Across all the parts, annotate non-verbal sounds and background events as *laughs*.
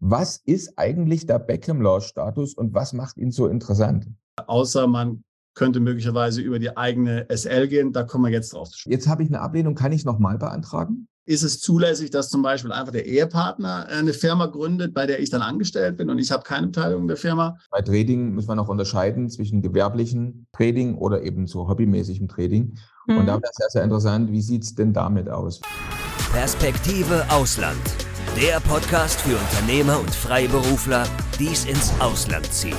Was ist eigentlich der Beckham Law Status und was macht ihn so interessant? Außer man könnte möglicherweise über die eigene SL gehen, da kommen wir jetzt drauf. Jetzt habe ich eine Ablehnung, kann ich nochmal beantragen? Ist es zulässig, dass zum Beispiel einfach der Ehepartner eine Firma gründet, bei der ich dann angestellt bin und ich habe keine Beteiligung der Firma? Bei Trading muss man noch unterscheiden zwischen gewerblichen Trading oder eben so hobbymäßigem Trading. Mhm. Und da wäre es sehr, sehr interessant, wie sieht es denn damit aus? Perspektive Ausland. Der Podcast für Unternehmer und Freiberufler, die es ins Ausland zieht.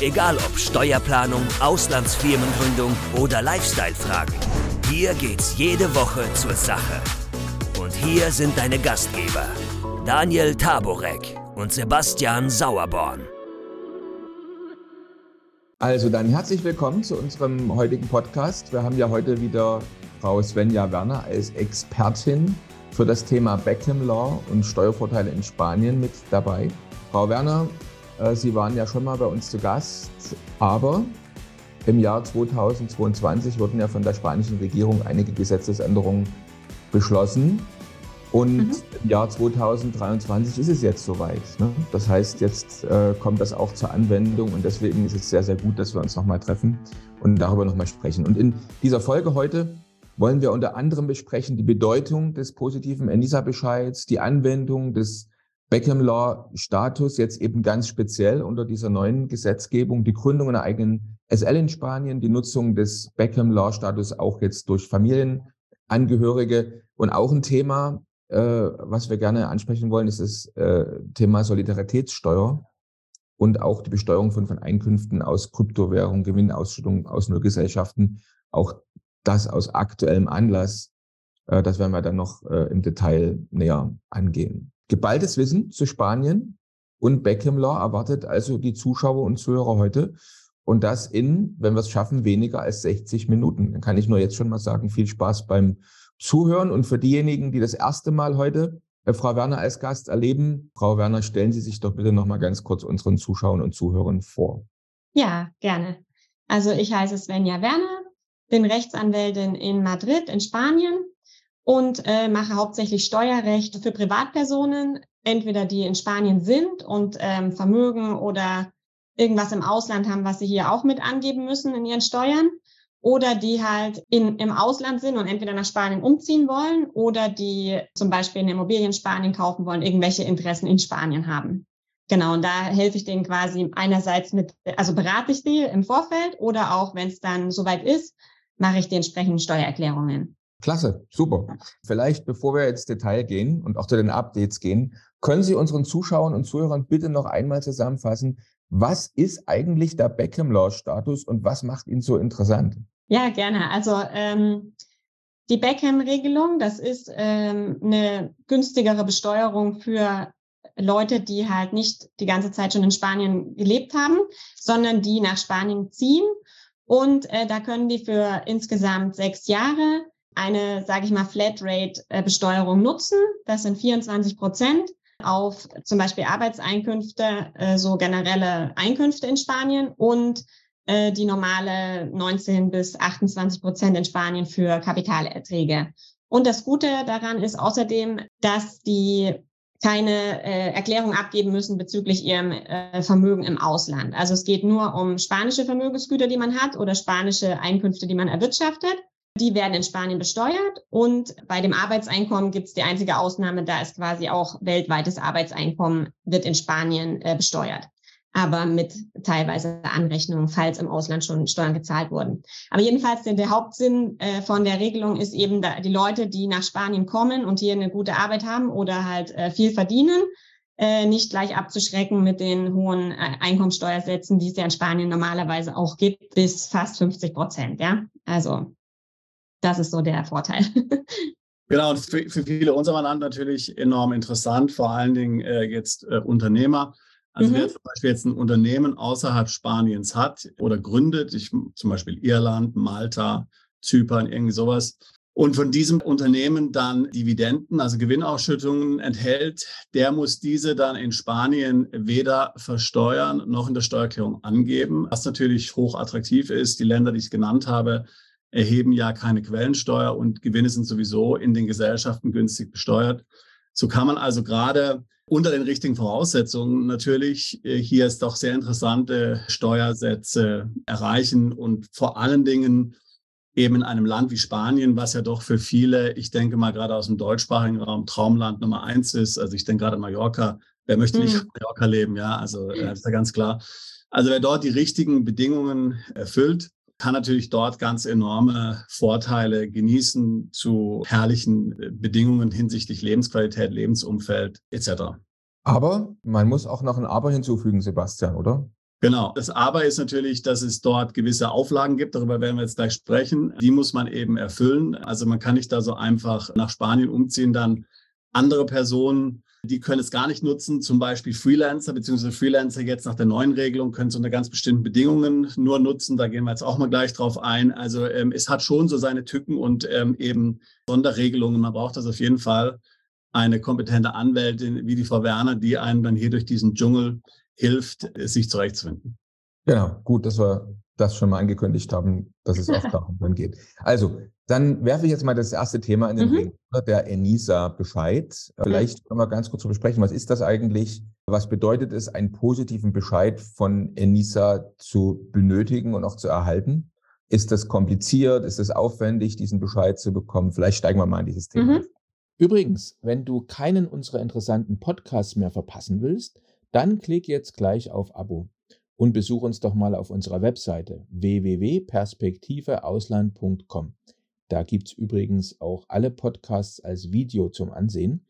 Egal ob Steuerplanung, Auslandsfirmengründung oder Lifestyle-Fragen. Hier geht's jede Woche zur Sache. Und hier sind deine Gastgeber, Daniel Taborek und Sebastian Sauerborn. Also dann herzlich willkommen zu unserem heutigen Podcast. Wir haben ja heute wieder Frau Svenja Werner als Expertin für das Thema Beckham Law und Steuervorteile in Spanien mit dabei. Frau Werner, äh, Sie waren ja schon mal bei uns zu Gast, aber im Jahr 2022 wurden ja von der spanischen Regierung einige Gesetzesänderungen beschlossen. Und mhm. im Jahr 2023 ist es jetzt soweit. Ne? Das heißt, jetzt äh, kommt das auch zur Anwendung und deswegen ist es sehr, sehr gut, dass wir uns nochmal treffen und darüber nochmal sprechen. Und in dieser Folge heute wollen wir unter anderem besprechen die Bedeutung des positiven ENISA-Bescheids, die Anwendung des Beckham Law Status jetzt eben ganz speziell unter dieser neuen Gesetzgebung, die Gründung einer eigenen SL in Spanien, die Nutzung des Beckham Law Status auch jetzt durch Familienangehörige und auch ein Thema, äh, was wir gerne ansprechen wollen, ist das äh, Thema Solidaritätssteuer und auch die Besteuerung von, von Einkünften aus Kryptowährung, Gewinnausschüttung aus Nullgesellschaften. Auch das aus aktuellem Anlass. Äh, das werden wir dann noch äh, im Detail näher angehen geballtes Wissen zu Spanien und Beckham Law erwartet also die Zuschauer und Zuhörer heute. Und das in, wenn wir es schaffen, weniger als 60 Minuten. Dann kann ich nur jetzt schon mal sagen, viel Spaß beim Zuhören. Und für diejenigen, die das erste Mal heute äh, Frau Werner als Gast erleben, Frau Werner, stellen Sie sich doch bitte noch mal ganz kurz unseren Zuschauern und Zuhörern vor. Ja, gerne. Also ich heiße Svenja Werner, bin Rechtsanwältin in Madrid in Spanien und äh, mache hauptsächlich Steuerrecht für Privatpersonen, entweder die in Spanien sind und ähm, Vermögen oder irgendwas im Ausland haben, was sie hier auch mit angeben müssen in ihren Steuern, oder die halt in, im Ausland sind und entweder nach Spanien umziehen wollen oder die zum Beispiel eine Immobilie in Spanien kaufen wollen, irgendwelche Interessen in Spanien haben. Genau, und da helfe ich denen quasi einerseits mit, also berate ich sie im Vorfeld oder auch, wenn es dann soweit ist, mache ich die entsprechenden Steuererklärungen. Klasse, super. Vielleicht, bevor wir ins Detail gehen und auch zu den Updates gehen, können Sie unseren Zuschauern und Zuhörern bitte noch einmal zusammenfassen, was ist eigentlich der Beckham Law Status und was macht ihn so interessant? Ja, gerne. Also ähm, die Beckham-Regelung, das ist ähm, eine günstigere Besteuerung für Leute, die halt nicht die ganze Zeit schon in Spanien gelebt haben, sondern die nach Spanien ziehen. Und äh, da können die für insgesamt sechs Jahre eine, sage ich mal, Flatrate-Besteuerung nutzen. Das sind 24 Prozent auf zum Beispiel Arbeitseinkünfte, äh, so generelle Einkünfte in Spanien und äh, die normale 19 bis 28 Prozent in Spanien für Kapitalerträge. Und das Gute daran ist außerdem, dass die keine äh, Erklärung abgeben müssen bezüglich ihrem äh, Vermögen im Ausland. Also es geht nur um spanische Vermögensgüter, die man hat oder spanische Einkünfte, die man erwirtschaftet. Die werden in Spanien besteuert und bei dem Arbeitseinkommen gibt es die einzige Ausnahme, da ist quasi auch weltweites Arbeitseinkommen wird in Spanien äh, besteuert, aber mit teilweise Anrechnungen, falls im Ausland schon Steuern gezahlt wurden. Aber jedenfalls der, Hauptsinn äh, von der Regelung ist eben die Leute, die nach Spanien kommen und hier eine gute Arbeit haben oder halt äh, viel verdienen, äh, nicht gleich abzuschrecken mit den hohen Einkommensteuersätzen, die es ja in Spanien normalerweise auch gibt, bis fast 50 Prozent. Ja, also das ist so der Vorteil. *laughs* Genau, für, für viele unserer Mandanten natürlich enorm interessant, vor allen Dingen jetzt Unternehmer. Also mhm. wer zum Beispiel jetzt ein Unternehmen außerhalb Spaniens hat oder gründet, ich, zum Beispiel Irland, Malta, Zypern, irgendwie sowas, und von diesem Unternehmen dann Dividenden, also Gewinnausschüttungen enthält, der muss diese dann in Spanien weder versteuern noch in der Steuererklärung angeben, was natürlich hoch attraktiv ist. Die Länder, die ich genannt habe, erheben ja keine Quellensteuer und Gewinne sind sowieso in den Gesellschaften günstig besteuert. So kann man also gerade unter den richtigen Voraussetzungen natürlich äh, hier ist doch sehr interessante Steuersätze erreichen und vor allen Dingen eben in einem Land wie Spanien, was ja doch für viele, ich denke mal gerade aus dem deutschsprachigen Raum, Traumland Nummer eins ist. Also ich denke gerade Mallorca. Wer möchte nicht mhm. Mallorca leben? Ja, also äh, *clears throat* ist ja ganz klar. Also wer dort die richtigen Bedingungen erfüllt, kann natürlich dort ganz enorme Vorteile genießen zu herrlichen äh, Bedingungen hinsichtlich Lebensqualität, Lebensumfeld etc. Aber man muss auch noch ein Aber hinzufügen, Sebastian, oder? Genau. Das Aber ist natürlich, dass es dort gewisse Auflagen gibt. Darüber werden wir jetzt gleich sprechen. Die muss man eben erfüllen. Also man kann nicht da so einfach nach Spanien umziehen, dann andere Personen die können es gar nicht nutzen, zum Beispiel Freelancer, beziehungsweise Freelancer jetzt nach der neuen Regelung können es unter ganz bestimmten Bedingungen nur nutzen. Da gehen wir jetzt auch mal gleich drauf ein. Also ähm, es hat schon so seine Tücken und ähm, eben Sonderregelungen. Man braucht das auf jeden Fall eine kompetente Anwältin wie die Frau Werner, die einem dann hier durch diesen Dschungel hilft, sich zurechtzufinden. Genau, gut, dass wir das schon mal angekündigt haben, dass es auch *laughs* darum geht. Also, dann werfe ich jetzt mal das erste Thema in den mhm. Ring, der ENISA-Bescheid. Vielleicht können wir ganz kurz besprechen, was ist das eigentlich? Was bedeutet es, einen positiven Bescheid von ENISA zu benötigen und auch zu erhalten? Ist das kompliziert? Ist es aufwendig, diesen Bescheid zu bekommen? Vielleicht steigen wir mal in dieses Thema. Mhm. Übrigens, wenn du keinen unserer interessanten Podcasts mehr verpassen willst, dann klick jetzt gleich auf Abo und besuch uns doch mal auf unserer Webseite www.perspektiveausland.com. Da gibt's übrigens auch alle Podcasts als Video zum Ansehen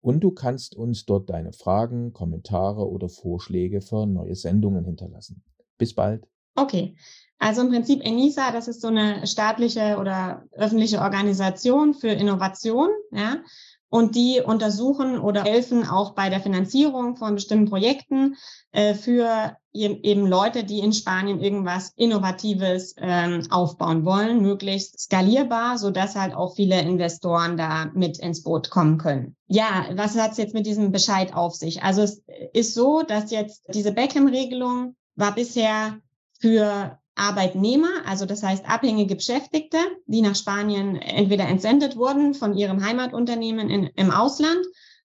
und du kannst uns dort deine Fragen, Kommentare oder Vorschläge für neue Sendungen hinterlassen. Bis bald. Okay. Also im Prinzip ENISA, das ist so eine staatliche oder öffentliche Organisation für Innovation, ja. Und die untersuchen oder helfen auch bei der Finanzierung von bestimmten Projekten äh, für eben Leute, die in Spanien irgendwas Innovatives ähm, aufbauen wollen, möglichst skalierbar, so dass halt auch viele Investoren da mit ins Boot kommen können. Ja, was hat es jetzt mit diesem Bescheid auf sich? Also es ist so, dass jetzt diese Beckham-Regelung war bisher für Arbeitnehmer, also das heißt abhängige Beschäftigte, die nach Spanien entweder entsendet wurden von ihrem Heimatunternehmen in, im Ausland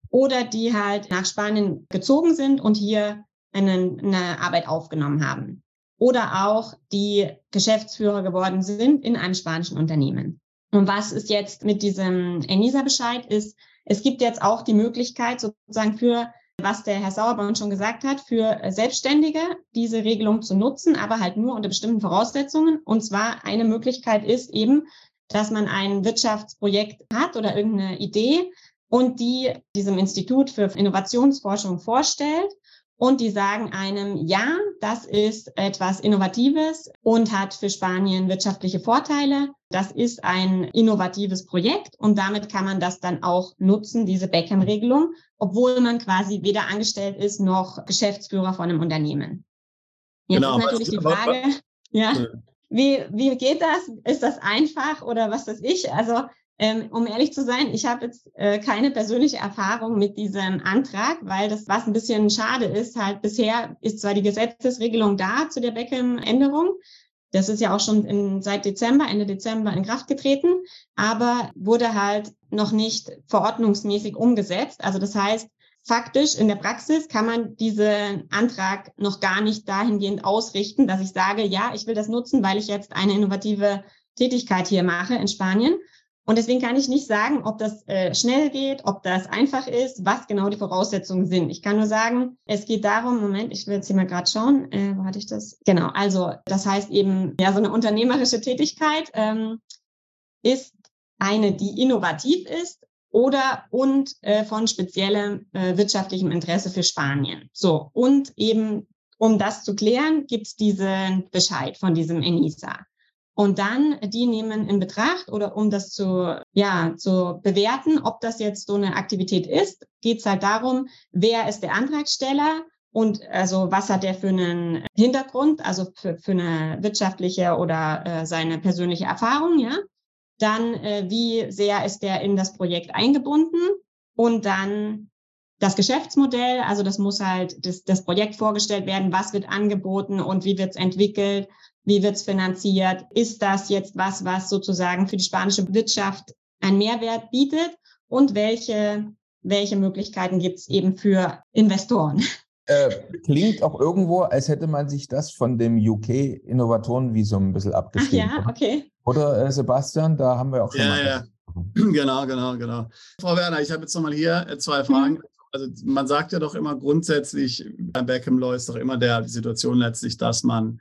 oder die halt nach Spanien gezogen sind und hier eine, eine Arbeit aufgenommen haben. Oder auch die Geschäftsführer geworden sind in einem spanischen Unternehmen. Und was ist jetzt mit diesem ENISA-Bescheid ist, es gibt jetzt auch die Möglichkeit sozusagen für was der Herr Sauerborn schon gesagt hat, für Selbstständige diese Regelung zu nutzen, aber halt nur unter bestimmten Voraussetzungen. Und zwar eine Möglichkeit ist eben, dass man ein Wirtschaftsprojekt hat oder irgendeine Idee und die diesem Institut für Innovationsforschung vorstellt und die sagen einem, ja, das ist etwas Innovatives und hat für Spanien wirtschaftliche Vorteile. Das ist ein innovatives Projekt und damit kann man das dann auch nutzen, diese Beckham-Regelung, obwohl man quasi weder angestellt ist noch Geschäftsführer von einem Unternehmen. Jetzt genau, ist natürlich die Frage, ja, wie, wie geht das? Ist das einfach oder was weiß ich? Also ähm, um ehrlich zu sein, ich habe jetzt äh, keine persönliche Erfahrung mit diesem Antrag, weil das, was ein bisschen schade ist, halt bisher ist zwar die Gesetzesregelung da zu der Beckham-Änderung, das ist ja auch schon in, seit Dezember, Ende Dezember in Kraft getreten, aber wurde halt noch nicht verordnungsmäßig umgesetzt. Also das heißt, faktisch in der Praxis kann man diesen Antrag noch gar nicht dahingehend ausrichten, dass ich sage, ja, ich will das nutzen, weil ich jetzt eine innovative Tätigkeit hier mache in Spanien. Und deswegen kann ich nicht sagen, ob das äh, schnell geht, ob das einfach ist, was genau die Voraussetzungen sind. Ich kann nur sagen, es geht darum, Moment, ich will jetzt hier mal gerade schauen, äh, wo hatte ich das? Genau, also das heißt eben, ja, so eine unternehmerische Tätigkeit ähm, ist eine, die innovativ ist oder und äh, von speziellem äh, wirtschaftlichem Interesse für Spanien. So, und eben, um das zu klären, gibt es diesen Bescheid von diesem ENISA. Und dann, die nehmen in Betracht oder um das zu, ja, zu bewerten, ob das jetzt so eine Aktivität ist, geht es halt darum, wer ist der Antragsteller und also was hat der für einen Hintergrund, also für, für eine wirtschaftliche oder äh, seine persönliche Erfahrung, ja. Dann, äh, wie sehr ist der in das Projekt eingebunden und dann das Geschäftsmodell, also das muss halt das, das Projekt vorgestellt werden, was wird angeboten und wie wird es entwickelt wie wird es finanziert? Ist das jetzt was, was sozusagen für die spanische Wirtschaft einen Mehrwert bietet? Und welche welche Möglichkeiten gibt es eben für Investoren. Äh, klingt auch irgendwo, als hätte man sich das von dem UK-Innovatorenvisum ein bisschen abgeschrieben. Ach ja, okay. Oder äh, Sebastian, da haben wir auch schon ja, mal. Ja. *clears throat* Genau, genau, genau. Frau Werner, ich habe jetzt nochmal hier äh, zwei Fragen. Mhm. Also man sagt ja doch immer grundsätzlich, beim Beckham Law ist doch immer der, die Situation letztlich, dass man,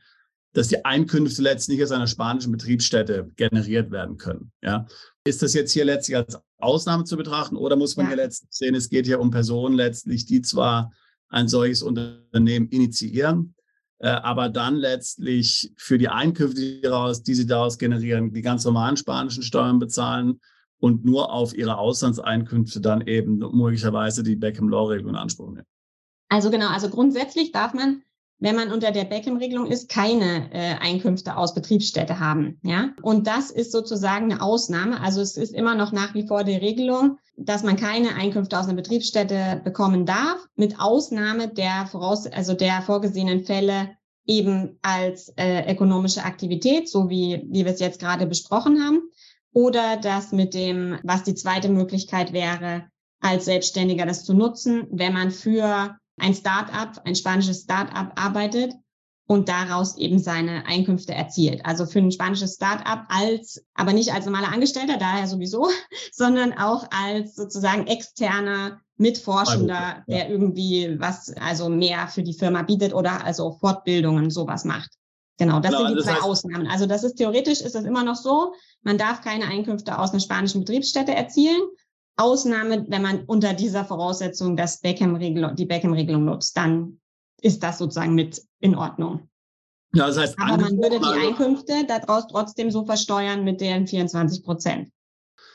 dass die Einkünfte letztlich nicht aus einer spanischen Betriebsstätte generiert werden können. Ja? Ist das jetzt hier letztlich als Ausnahme zu betrachten oder muss man ja. hier letztlich sehen, es geht hier um Personen letztlich, die zwar ein solches Unternehmen initiieren, äh, aber dann letztlich für die Einkünfte, die, daraus, die sie daraus generieren, die ganz normalen spanischen Steuern bezahlen und nur auf ihre Auslandseinkünfte dann eben möglicherweise die Beckham-Law-Regelung in Anspruch nehmen. Also genau, also grundsätzlich darf man, wenn man unter der Beckham-Regelung ist, keine äh, Einkünfte aus Betriebsstätte haben. Ja, und das ist sozusagen eine Ausnahme. Also es ist immer noch nach wie vor die Regelung, dass man keine Einkünfte aus einer Betriebsstätte bekommen darf, mit Ausnahme der voraus, also der vorgesehenen Fälle eben als äh, ökonomische Aktivität, so wie, wie wir es jetzt gerade besprochen haben. Oder das mit dem, was die zweite Möglichkeit wäre, als Selbstständiger das zu nutzen, wenn man für ein Start-up, ein spanisches Start-up arbeitet und daraus eben seine Einkünfte erzielt. Also für ein spanisches Start-up als, aber nicht als normaler Angestellter, daher sowieso, *laughs* sondern auch als sozusagen externer Mitforschender, der irgendwie was, also mehr für die Firma bietet oder also Fortbildungen sowas macht. Genau, das genau, sind die zwei heißt, Ausnahmen. Also das ist theoretisch ist es immer noch so, man darf keine Einkünfte aus einer spanischen Betriebsstätte erzielen. Ausnahme, wenn man unter dieser Voraussetzung das Beckham-Regelung, die Beckham-Regelung nutzt, dann ist das sozusagen mit in Ordnung. Ja, das heißt, Aber man würde die Einkünfte daraus trotzdem so versteuern mit den 24 Prozent.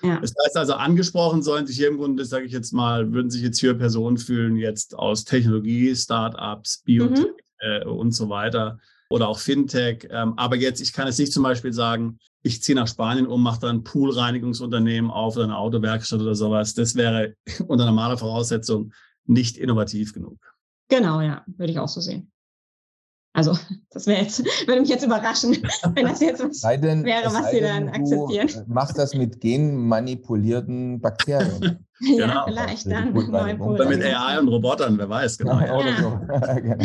Ja. Das heißt also, angesprochen sollen sich hier im Grunde, sage ich jetzt mal, würden sich jetzt hier Personen fühlen, jetzt aus Technologie, Startups, Biotech mhm. äh, und so weiter oder auch Fintech. Ähm, aber jetzt, ich kann jetzt nicht zum Beispiel sagen, ich ziehe nach Spanien um, mache dann ein Poolreinigungsunternehmen auf oder eine Autowerkstatt oder sowas. Das wäre *laughs* unter normaler Voraussetzung nicht innovativ genug. Genau, ja, würde ich auch so sehen. Also, *laughs* das wäre jetzt, *laughs* würde mich jetzt überraschen, wenn das jetzt was denn, wäre, was Sie dann akzeptieren. Du machst das mit genmanipulierten Bakterien. ja, genau. vielleicht dann. Oder mit AI und Robotern, wer weiß, genau. Ja. So. genau.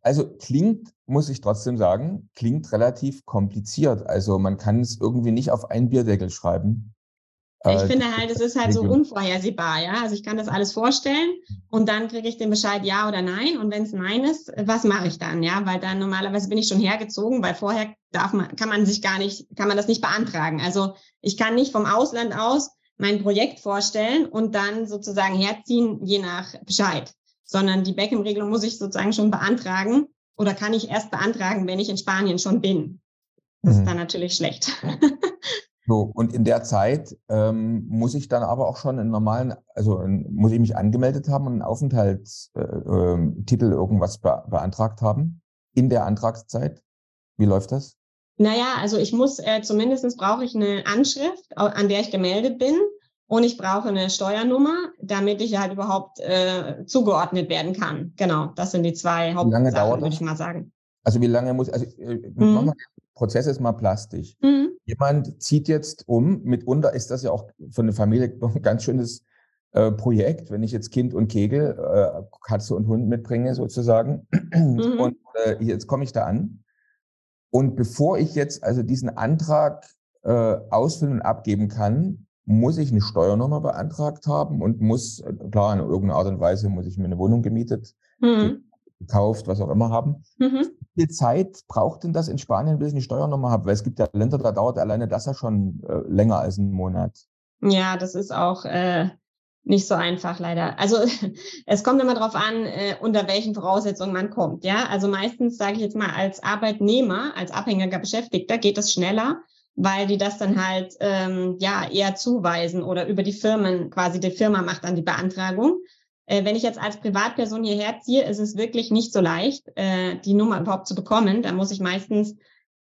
Also klingt, muss ich trotzdem sagen, klingt relativ kompliziert. Also man kann es irgendwie nicht auf einen Bierdeckel schreiben. Ich äh, finde halt, es ist halt so unvorhersehbar, ja. Also ich kann das alles vorstellen und dann kriege ich den Bescheid ja oder nein. Und wenn es nein ist, was mache ich dann, ja? Weil dann normalerweise bin ich schon hergezogen, weil vorher darf man, kann man sich gar nicht, kann man das nicht beantragen. Also ich kann nicht vom Ausland aus mein Projekt vorstellen und dann sozusagen herziehen, je nach Bescheid. Sondern die Beckham-Regelung muss ich sozusagen schon beantragen oder kann ich erst beantragen, wenn ich in Spanien schon bin. Das mhm. ist dann natürlich schlecht. *laughs* So, und in der Zeit ähm, muss ich dann aber auch schon einen normalen, also muss ich mich angemeldet haben und einen Aufenthaltstitel äh, äh, irgendwas be beantragt haben in der Antragszeit. Wie läuft das? Naja, also ich muss, äh, zumindest brauche ich eine Anschrift, an der ich gemeldet bin. Und ich brauche eine Steuernummer, damit ich halt überhaupt äh, zugeordnet werden kann. Genau, das sind die zwei Hauptsachen, würde ich mal sagen. Also wie lange muss, also äh, mhm. Prozess ist mal plastisch. Mhm. Jemand zieht jetzt um, mitunter ist das ja auch für eine Familie *laughs* ein ganz schönes äh, Projekt, wenn ich jetzt Kind und Kegel, äh, Katze und Hund mitbringe sozusagen. *clears throat* Mhm. Und äh, jetzt komme ich da an. Und bevor ich jetzt also diesen Antrag äh, ausfüllen und abgeben kann, muss ich eine Steuernummer beantragt haben und muss, äh, klar, in irgendeiner Art und Weise muss ich mir eine Wohnung gemietet, mhm. gekauft, was auch immer haben. Mhm viel Zeit braucht denn das in Spanien, bis ich eine Steuernummer habe? Weil es gibt ja Länder, da dauert alleine das ja schon äh, länger als einen Monat. Ja, das ist auch äh, nicht so einfach leider. Also *laughs* es kommt immer darauf an, äh, unter welchen Voraussetzungen man kommt. Ja, also meistens sage ich jetzt mal als Arbeitnehmer, als abhängiger Beschäftigter geht das schneller, weil die das dann halt ähm, ja eher zuweisen oder über die Firmen quasi die Firma macht dann die Beantragung. Äh, wenn ich jetzt als Privatperson hierher ziehe, ist es wirklich nicht so leicht, äh, die Nummer überhaupt zu bekommen. Da muss ich meistens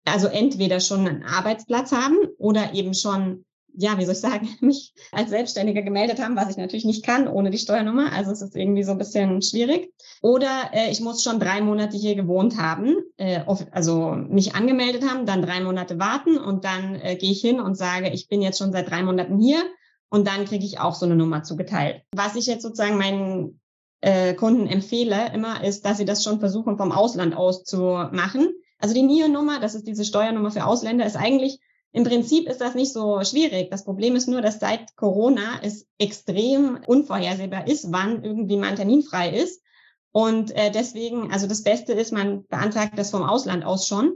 also entweder schon einen Arbeitsplatz haben oder eben schon, ja, wie soll ich sagen, *laughs* mich als Selbstständiger gemeldet haben, was ich natürlich nicht kann ohne die Steuernummer. Also es ist irgendwie so ein bisschen schwierig. Oder äh, ich muss schon drei Monate hier gewohnt haben, äh, also mich angemeldet haben, dann drei Monate warten und dann äh, gehe ich hin und sage, ich bin jetzt schon seit drei Monaten hier und dann kriege ich auch so eine Nummer zugeteilt. Was ich jetzt sozusagen meinen äh, Kunden empfehle immer, ist, dass sie das schon versuchen, vom Ausland aus zu machen. Also die NIO-Nummer, das ist diese Steuernummer für Ausländer, ist eigentlich im Prinzip ist das nicht so schwierig. Das Problem ist nur, dass seit Corona es extrem unvorhersehbar ist, wann irgendwie man terminfrei ist. Und äh, deswegen, also das Beste ist, man beantragt das vom Ausland aus schon.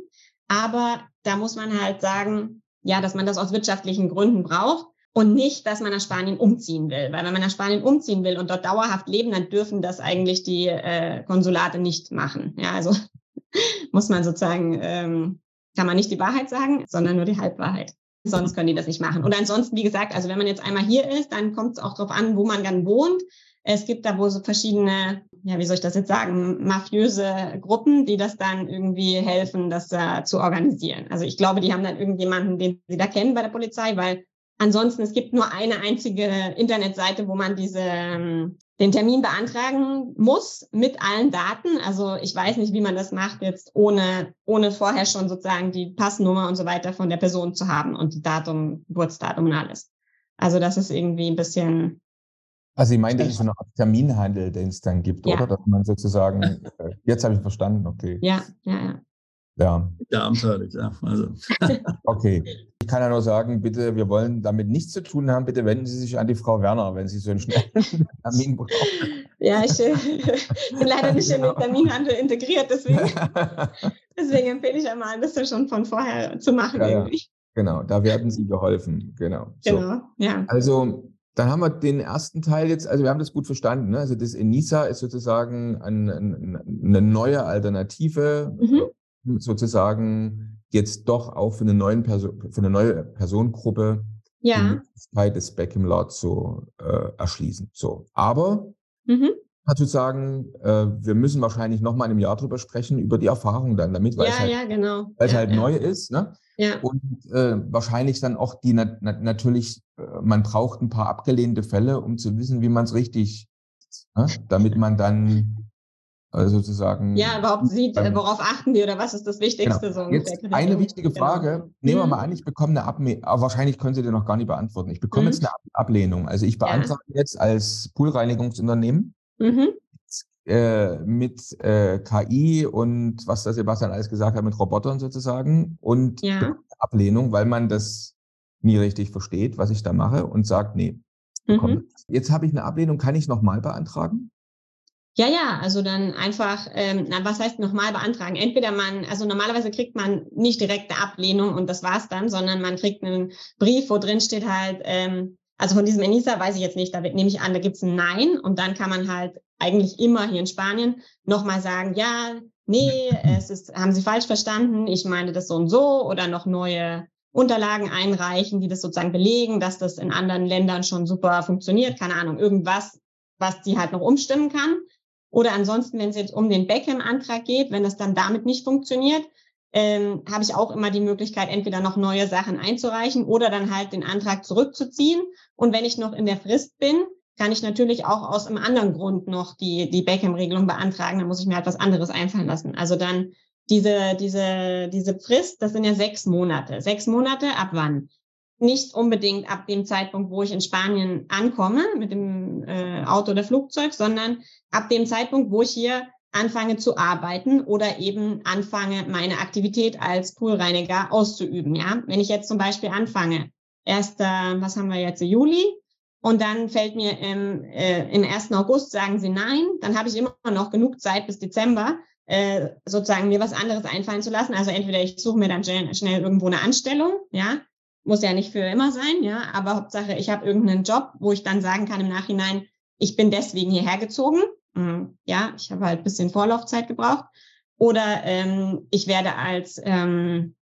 Aber da muss man halt sagen, ja, dass man das aus wirtschaftlichen Gründen braucht und nicht, dass man nach Spanien umziehen will. Weil wenn man nach Spanien umziehen will und dort dauerhaft leben, dann dürfen das eigentlich die äh, Konsulate nicht machen. Ja, also *laughs* muss man sozusagen ähm, kann man nicht die Wahrheit sagen, sondern nur die Halbwahrheit. Sonst können die das nicht machen. Und ansonsten, wie gesagt, also wenn man jetzt einmal hier ist, dann kommt es auch darauf an, wo man dann wohnt. Es gibt da wohl so verschiedene, ja, wie soll ich das jetzt sagen, mafiöse Gruppen, die das dann irgendwie helfen, das äh, zu organisieren. Also ich glaube, die haben dann irgendjemanden, den sie da kennen bei der Polizei, weil ansonsten es gibt nur eine einzige Internetseite, wo man diese ähm, den Termin beantragen muss mit allen Daten. Also ich weiß nicht, wie man das macht jetzt, ohne, ohne vorher schon sozusagen die Passnummer und so weiter von der Person zu haben und die Datum, Geburtsdatum und alles. Also das ist irgendwie ein bisschen. Also ich meine, das ist so eine Art Terminhandel, den es dann gibt, ja. oder? Dass man sozusagen, äh, jetzt habe ich verstanden, okay. Ja, ja, ja. Ja. Ja, abenteuerlich, ja. Also. *laughs* okay. Ich kann ja nur sagen, bitte, wir wollen damit nichts zu tun haben. Bitte wenden Sie sich an die Frau Werner, wenn Sie so einen schnellen *laughs* Termin brauchen. Ja, *laughs* ich bin leider nicht in den Terminhandel integriert, deswegen, deswegen empfehle ich einmal, das ja schon von vorher zu machen. Ja, irgendwie. Genau, da werden Sie geholfen. Genau. So. Genau, ja. Also, dann haben wir den ersten Teil jetzt, also wir haben das gut verstanden. Ne? Also das ENISA ist sozusagen ein, ein, eine neue Alternative, mhm. Sozusagen jetzt doch auch für eine, neuen Person, für eine neue Personengruppe ja. die Möglichkeit des Back im Law zu äh, erschließen. So, aber mhm. dazu sagen, äh, wir müssen wahrscheinlich noch mal in einem Jahr drüber sprechen über die Erfahrung dann damit, weil ja, es halt, ja, genau. weil es ja, halt ja. neu ist, ne? Ja. Und äh, wahrscheinlich dann auch die na na natürlich, äh, man braucht ein paar abgelehnte Fälle, um zu wissen, wie man es richtig, ne? damit man dann also sozusagen. Ja, überhaupt sieht, ähm, worauf achten die oder was ist das Wichtigste? Genau. So jetzt eine wichtige genau. Frage. Genau. Nehmen wir mhm. mal an, ich bekomme eine Ablehnung. Wahrscheinlich können Sie dir noch gar nicht beantworten. Ich bekomme mhm. jetzt eine Ablehnung. Also ich beantrage ja. jetzt als Poolreinigungsunternehmen mhm. äh, mit äh, KI und was der Sebastian alles gesagt hat, mit Robotern sozusagen und ja. Ablehnung, weil man das nie richtig versteht, was ich da mache und sagt, nee. Mhm. Jetzt habe ich eine Ablehnung, kann ich nochmal beantragen? Ja, ja, also dann einfach, ähm, na, was heißt nochmal beantragen? Entweder man, also normalerweise kriegt man nicht direkt eine Ablehnung und das war's dann, sondern man kriegt einen Brief, wo drin steht halt, ähm, also von diesem Enisa weiß ich jetzt nicht, da nehme ich an, da gibt's ein Nein und dann kann man halt eigentlich immer hier in Spanien nochmal sagen, ja, nee, es ist, haben Sie falsch verstanden, ich meine das so und so oder noch neue Unterlagen einreichen, die das sozusagen belegen, dass das in anderen Ländern schon super funktioniert, keine Ahnung, irgendwas, was die halt noch umstimmen kann. Oder ansonsten, wenn es jetzt um den Beckham-Antrag geht, wenn es dann damit nicht funktioniert, ähm, habe ich auch immer die Möglichkeit, entweder noch neue Sachen einzureichen oder dann halt den Antrag zurückzuziehen. Und wenn ich noch in der Frist bin, kann ich natürlich auch aus einem anderen Grund noch die, die Beckham-Regelung beantragen. Dann muss ich mir halt was anderes einfallen lassen. Also dann diese, diese, diese Frist, das sind ja sechs Monate. Sechs Monate ab wann? Nicht unbedingt ab dem Zeitpunkt, wo ich in Spanien ankomme mit dem äh, Auto oder Flugzeug, sondern ab dem Zeitpunkt, wo ich hier anfange zu arbeiten oder eben anfange, meine Aktivität als Poolreiniger auszuüben. Ja, wenn ich jetzt zum Beispiel anfange, erst, was haben wir jetzt, Juli, und dann fällt mir im, äh, im 1. August, sagen sie nein, dann habe ich immer noch genug Zeit bis Dezember, äh, sozusagen mir was anderes einfallen zu lassen. Also entweder ich suche mir dann schnell irgendwo eine Anstellung, ja, muss ja nicht für immer sein, ja, aber Hauptsache, ich habe irgendeinen Job, wo ich dann sagen kann im Nachhinein, ich bin deswegen hierher gezogen hm, ja, ich habe halt bisschen Vorlaufzeit gebraucht. Oder ähm, ich werde als ähm,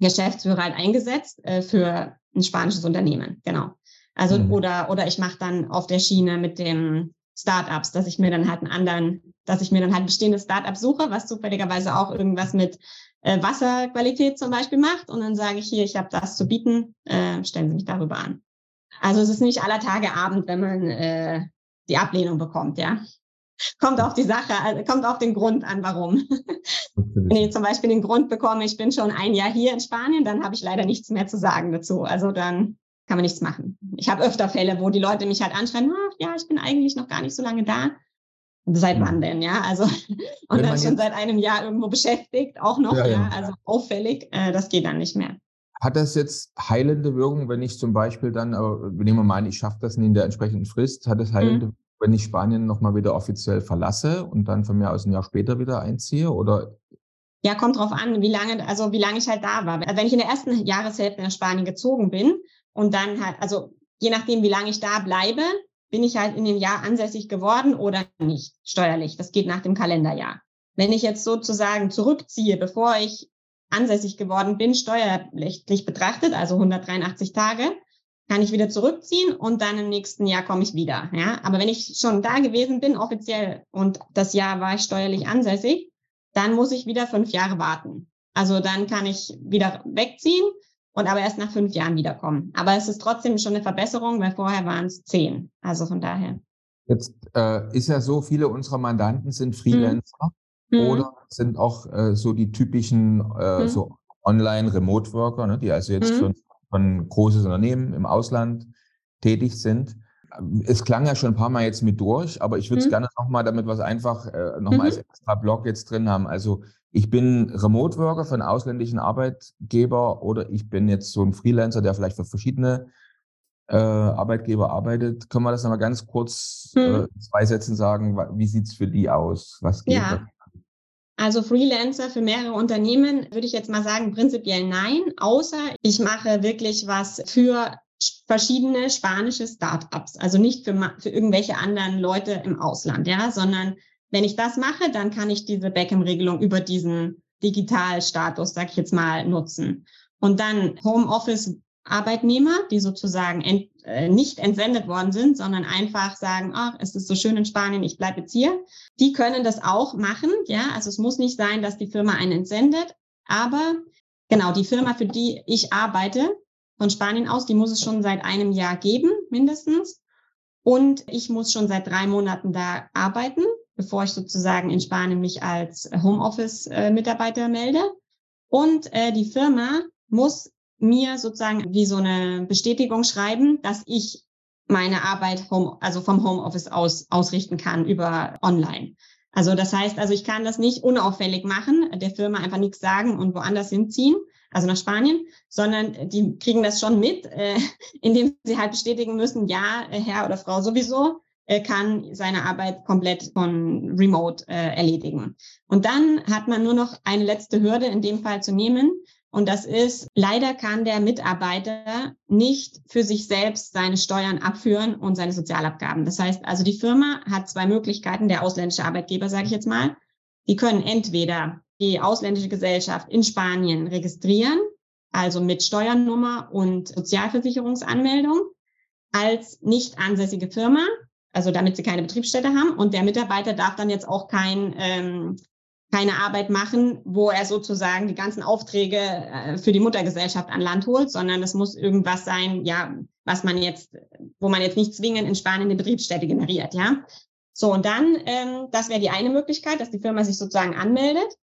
Geschäftsführer halt eingesetzt äh, für ein spanisches Unternehmen, genau. Also mhm. oder oder ich mache dann auf der Schiene mit dem Startups, dass ich mir dann halt einen anderen, dass ich mir dann halt bestehende Startups suche, was zufälligerweise auch irgendwas mit äh, Wasserqualität zum Beispiel macht. Und dann sage ich hier, ich habe das zu bieten, äh, stellen Sie mich darüber an. Also es ist nicht aller Tage Abend, wenn man äh, die Ablehnung bekommt, ja kommt auf die Sache, also kommt auf den Grund an, warum. Wenn ich zum Beispiel den Grund bekomme, ich bin schon ein Jahr hier in Spanien, dann habe ich leider nichts mehr zu sagen dazu. Also dann kann man nichts machen. Ich habe öfter Fälle, wo die Leute mich halt anschreiben, ja, ich bin eigentlich noch gar nicht so lange da. Seit wann denn, ja? Also, *laughs* und dann schon seit einem Jahr irgendwo beschäftigt, auch noch, ja, ja. ja also auffällig, äh, das geht dann nicht mehr. Hat das jetzt heilende Wirkung, wenn ich zum Beispiel dann, aber nehmen wir mal an, ich schaffe das nicht in der entsprechenden Frist, hat es heilende, mhm. wenn ich Spanien nochmal wieder offiziell verlasse und dann von mir aus ein Jahr später wieder einziehe? Oder ja, kommt drauf an, wie lange, also wie lange ich halt da war. Also wenn ich in der ersten Jahreshälfte nach Spanien gezogen bin und dann halt, also je nachdem, wie lange ich da bleibe, bin ich halt in dem Jahr ansässig geworden oder nicht steuerlich. Das geht nach dem Kalenderjahr. Wenn ich jetzt sozusagen zurückziehe, bevor ich ansässig geworden bin, steuerrechtlich betrachtet, also 183 Tage, kann ich wieder zurückziehen und dann im nächsten Jahr komme ich wieder. Ja, aber wenn ich schon da gewesen bin, offiziell, und das Jahr war ich steuerlich ansässig, dann muss ich wieder fünf Jahre warten. Also dann kann ich wieder wegziehen und aber erst nach fünf Jahren wiederkommen. Aber es ist trotzdem schon eine Verbesserung, weil vorher waren es zehn. Also von daher. Jetzt äh, ist ja so, viele unserer Mandanten sind Freelancer mhm. oder sind auch äh, so die typischen äh, mhm. so Online-Remote-Worker, ne, die also jetzt mhm. für, für ein großes Unternehmen im Ausland tätig sind es klang ja schon ein paar Mal jetzt mit durch, aber ich würde es mhm. gerne nochmal, damit wir es einfach äh, nochmal mhm. als extra Blog jetzt drin haben. Also ich bin Remote-Worker für einen ausländischen Arbeitgeber oder ich bin jetzt so ein Freelancer, der vielleicht für verschiedene äh, Arbeitgeber arbeitet. Können wir das nochmal ganz kurz mhm. äh, zwei Sätzen sagen? Wie sieht es für die aus? Was geht? Ja. Also Freelancer für mehrere Unternehmen würde ich jetzt mal sagen, prinzipiell nein, außer ich mache wirklich was für verschiedene spanische Startups, also nicht für, für irgendwelche anderen Leute im Ausland, ja, sondern wenn ich das mache, dann kann ich diese Beckham-Regelung über diesen Digitalstatus, sag ich jetzt mal, nutzen. Und dann Homeoffice Arbeitnehmer, die sozusagen ent, äh, nicht entsendet worden sind, sondern einfach sagen, ach, es ist so schön in Spanien, ich bleibe jetzt hier. Die können das auch machen, ja. Also es muss nicht sein, dass die Firma einen entsendet, aber genau die Firma, für die ich arbeite, von Spanien aus. Die muss es schon seit einem Jahr geben, mindestens. Und ich muss schon seit drei Monaten da arbeiten, bevor ich sozusagen in Spanien mich als Homeoffice-Mitarbeiter melde. Und äh, die Firma muss mir sozusagen wie so eine Bestätigung schreiben, dass ich meine Arbeit home, also vom Homeoffice aus ausrichten kann über online. Also das heißt, also ich kann das nicht unauffällig machen, der Firma einfach nichts sagen und woanders hinziehen, also nach Spanien, sondern die kriegen das schon mit, äh, *laughs* indem sie halt bestätigen müssen, ja, äh, Herr oder Frau sowieso kann seine Arbeit komplett von Remote äh, erledigen. Und dann hat man nur noch eine letzte Hürde in dem Fall zu nehmen. Und das ist, leider kann der Mitarbeiter nicht für sich selbst seine Steuern abführen und seine Sozialabgaben. Das heißt also, die Firma hat zwei Möglichkeiten, der ausländische Arbeitgeber, sage ich jetzt mal. Die können entweder die ausländische Gesellschaft in Spanien registrieren, also mit Steuernummer und Sozialversicherungsanmeldung, als nicht ansässige Firma, also damit sie keine Betriebsstätte haben. Und der Mitarbeiter darf dann jetzt auch kein, ähm, keine Arbeit machen, wo er sozusagen die ganzen Aufträge äh, für die Muttergesellschaft an Land holt, sondern es muss irgendwas sein, ja, was man jetzt, wo man jetzt nicht zwingend in Spanien eine Betriebsstätte generiert, ja. So, und dann, ähm, das wäre die eine Möglichkeit, dass die Firma sich sozusagen anmeldet.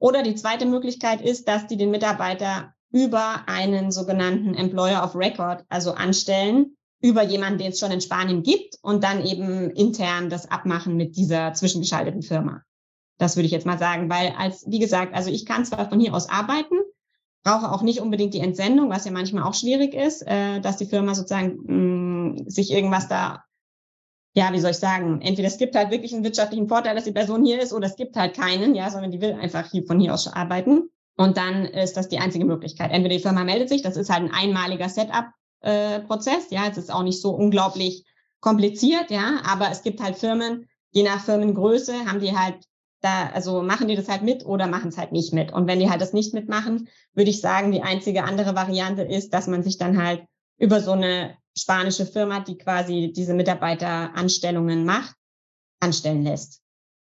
Oder die zweite Möglichkeit ist, dass die den Mitarbeiter über einen sogenannten Employer of Record, also anstellen, über jemanden, den es schon in Spanien gibt und dann eben intern das abmachen mit dieser zwischengeschalteten Firma. Das würde ich jetzt mal sagen, weil als, wie gesagt, also ich kann zwar von hier aus arbeiten, brauche auch nicht unbedingt die Entsendung, was ja manchmal auch schwierig ist, äh, dass die Firma sozusagen mh, mm, sich irgendwas da ja, wie soll ich sagen, entweder es gibt halt wirklich einen wirtschaftlichen Vorteil, dass die Person hier ist, oder es gibt halt keinen, ja, sondern die will einfach hier von hier aus arbeiten. Und dann ist das die einzige Möglichkeit. Entweder die Firma meldet sich, das ist halt ein einmaliger Setup-Prozess, äh, ja, es ist auch nicht so unglaublich kompliziert, ja, aber es gibt halt Firmen, je nach Firmengröße haben die halt da, also machen die das halt mit oder machen es halt nicht mit. Und wenn die halt das nicht mitmachen, würde ich sagen, die einzige andere Variante ist, dass man sich dann halt über so eine spanische Firma, die quasi diese Mitarbeiteranstellungen macht, anstellen lässt.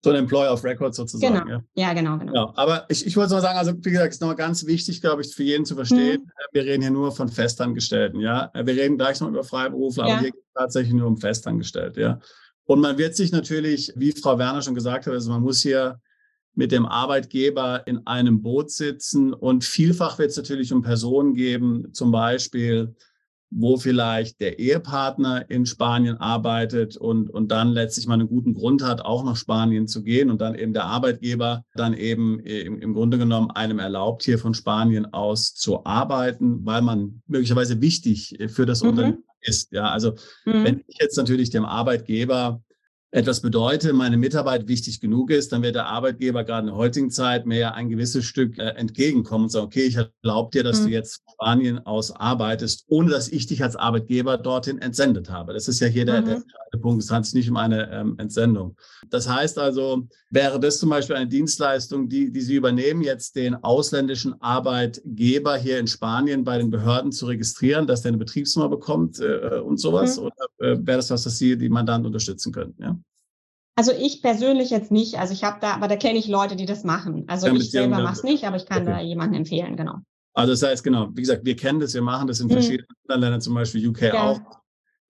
So ein Employer of Record sozusagen. Genau. Ja, ja genau, genau. Ja, aber ich, ich wollte mal sagen, also wie gesagt, ist noch ganz wichtig, glaube ich, für jeden zu verstehen. Mhm. Wir reden hier nur von Festangestellten, ja. Wir reden gleich noch über Freiberufler, ja. aber hier geht es tatsächlich nur um Festangestellte, ja. Und man wird sich natürlich, wie Frau Werner schon gesagt hat, also man muss hier mit dem Arbeitgeber in einem Boot sitzen und vielfach wird es natürlich um Personen geben, zum Beispiel wo vielleicht der Ehepartner in Spanien arbeitet und, und dann letztlich mal einen guten Grund hat, auch nach Spanien zu gehen und dann eben der Arbeitgeber dann eben im, im Grunde genommen einem erlaubt, hier von Spanien aus zu arbeiten, weil man möglicherweise wichtig für das mhm. Unternehmen ist. Ja, also mhm. wenn ich jetzt natürlich dem Arbeitgeber etwas bedeutet, meine Mitarbeit wichtig genug ist, dann wird der Arbeitgeber gerade in der heutigen Zeit mir ja ein gewisses Stück äh, entgegenkommen und sagen, okay, ich erlaube dir, dass mhm. du jetzt Spanien aus arbeitest, ohne dass ich dich als Arbeitgeber dorthin entsendet habe. Das ist ja hier der, mhm. der Punkt. Es handelt sich nicht um eine ähm, Entsendung. Das heißt also, wäre das zum Beispiel eine Dienstleistung, die, die Sie übernehmen, jetzt den ausländischen Arbeitgeber hier in Spanien bei den Behörden zu registrieren, dass der eine Betriebsnummer bekommt äh, und sowas? Mhm. Oder äh, wäre das was, das Sie, die Mandanten unterstützen könnten? Ja? Also ich persönlich jetzt nicht. Also ich habe da, aber da kenne ich Leute, die das machen. Also ja, ich selber mache es nicht, aber ich kann okay. da jemanden empfehlen, genau. Also das heißt, genau, wie gesagt, wir kennen das, wir machen das in mhm. verschiedenen anderen Ländern, zum Beispiel UK ja. auch.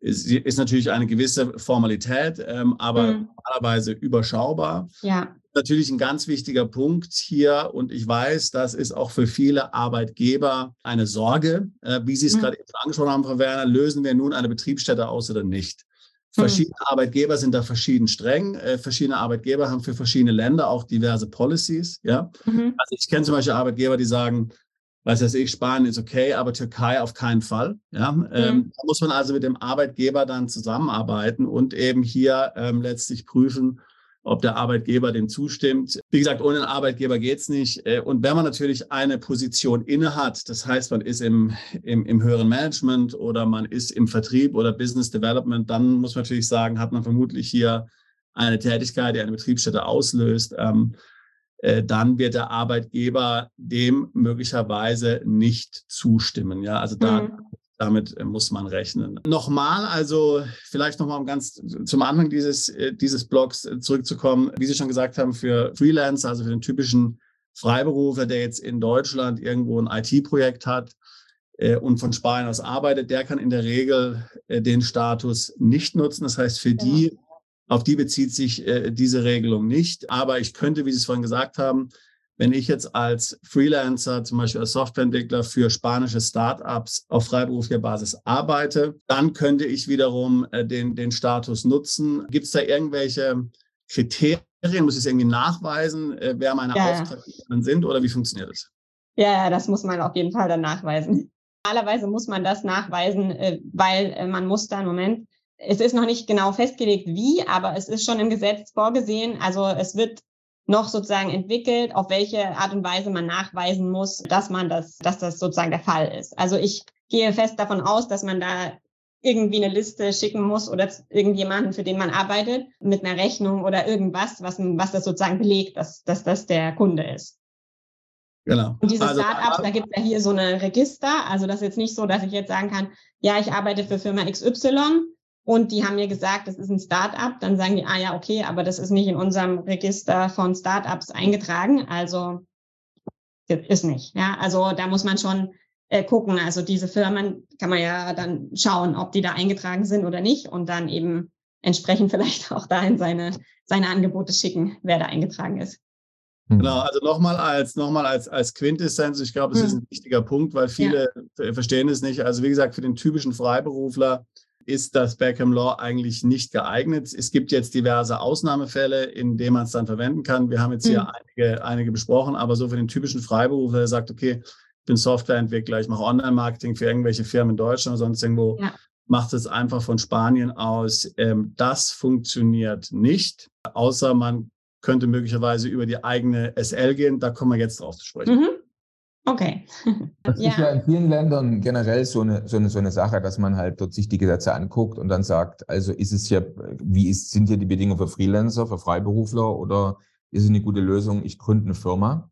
Ist, ist natürlich eine gewisse Formalität, ähm, aber mhm. normalerweise überschaubar. Ja. Natürlich ein ganz wichtiger Punkt hier und ich weiß, das ist auch für viele Arbeitgeber eine Sorge. Äh, wie Sie es mhm. gerade angesprochen haben, Frau Werner, lösen wir nun eine Betriebsstätte aus oder nicht? Hm. Verschiedene mhm. Arbeitgeber sind da verschieden streng. Äh, verschiedene Arbeitgeber haben für verschiedene Länder auch diverse Policies. Ja? Mhm. Also ich kenne zum Beispiel Arbeitgeber, die sagen, weiß weiß ich, Spanien ist okay, aber Türkei auf keinen Fall. Ja? Mhm. Ähm, da muss man also mit dem Arbeitgeber dann zusammenarbeiten und eben hier ähm, letztlich prüfen, ob der Arbeitgeber dem zustimmt. Wie gesagt, ohne den Arbeitgeber geht's nicht. Äh, und wenn man natürlich eine Position innehat, das heißt, man ist im, im, im höheren Management oder man ist im Vertrieb oder Business Development, dann muss man natürlich sagen, hat man vermutlich hier eine Tätigkeit, die eine Betriebsstätte auslöst. Ähm, äh, dann wird der Arbeitgeber dem möglicherweise nicht zustimmen. Ja, also da mhm. Damit äh, muss man rechnen. Nochmal, also vielleicht nochmal um ganz zum Anfang dieses, äh, dieses Blogs äh, zurückzukommen. Wie Sie schon gesagt haben, für Freelancer, also für den typischen Freiberufler, der jetzt in Deutschland irgendwo ein IT-Projekt hat und von Spanien aus arbeitet, der kann in der Regel den Status nicht nutzen. Das heißt, für die, genau. auf die bezieht sich diese Regelung nicht. Aber ich könnte, wie Sie es vorhin gesagt haben, wenn ich jetzt als Freelancer, zum Beispiel als Softwareentwickler für spanische Startups auf freiberuflicher Basis arbeite, dann könnte ich wiederum äh, den, den Status nutzen. Gibt es da irgendwelche Kriterien? Muss ich es irgendwie nachweisen, äh, wer meine ja. Auftraggeber sind oder wie funktioniert das? Ja, das muss man auf jeden Fall dann nachweisen. Normalerweise muss man das nachweisen, äh, weil man muss da, Moment, es ist noch nicht genau festgelegt, wie, aber es ist schon im Gesetz vorgesehen. Also es wird noch sozusagen entwickelt, auf welche Art und Weise man nachweisen muss, dass man das, dass das sozusagen der Fall ist. Also ich gehe fest davon aus, dass man da irgendwie eine Liste schicken muss oder irgendjemanden, für den man arbeitet, mit einer Rechnung oder irgendwas, was, was das sozusagen belegt, dass, dass das der Kunde ist. Genau. Und diese also, Startups, da gibt es ja hier so eine Register. Also das ist jetzt nicht so, dass ich jetzt sagen kann, ja, ich arbeite für Firma XY und die haben mir gesagt, das ist ein Start-up. Dann sagen die, ah ja, okay, aber das ist nicht in unserem Register von Start-ups eingetragen. Also ist nicht. Ja, also da muss man schon äh, gucken. Also diese Firmen kann man ja dann schauen, ob die da eingetragen sind oder nicht und dann eben entsprechend *laughs* vielleicht auch dahin seine, seine Angebote schicken, wer da eingetragen ist. Hm. Genau, also nochmal als, nochmal als, als Quintessenz, ich glaube, es ist hm. ein wichtiger Punkt, weil viele ja. verstehen es nicht. Also wie gesagt, für den typischen Freiberufler ist das Beckham Law eigentlich nicht geeignet. Es gibt jetzt diverse Ausnahmefälle, in denen man es dann verwenden kann. Wir haben jetzt hier mhm. einige, einige besprochen, aber so für den typischen Freiberufler, der sagt, okay, ich bin Softwareentwickler, ich mache Online-Marketing für irgendwelche Firmen in Deutschland oder sonst irgendwo, ja. macht es einfach von Spanien aus. Ähm, das funktioniert nicht, außer man könnte möglicherweise über die eigene SL gehen. Da kommen wir jetzt drauf zu sprechen. Mhm. Okay. *laughs* Das ja. ist ja in vielen Ländern generell so eine, so, eine, so eine Sache, dass man halt dort sich die Gesetze anguckt und dann sagt, also ist es hier, wie ist, sind hier die Bedingungen für Freelancer, für Freiberufler oder ist es eine gute Lösung, ich gründe eine Firma?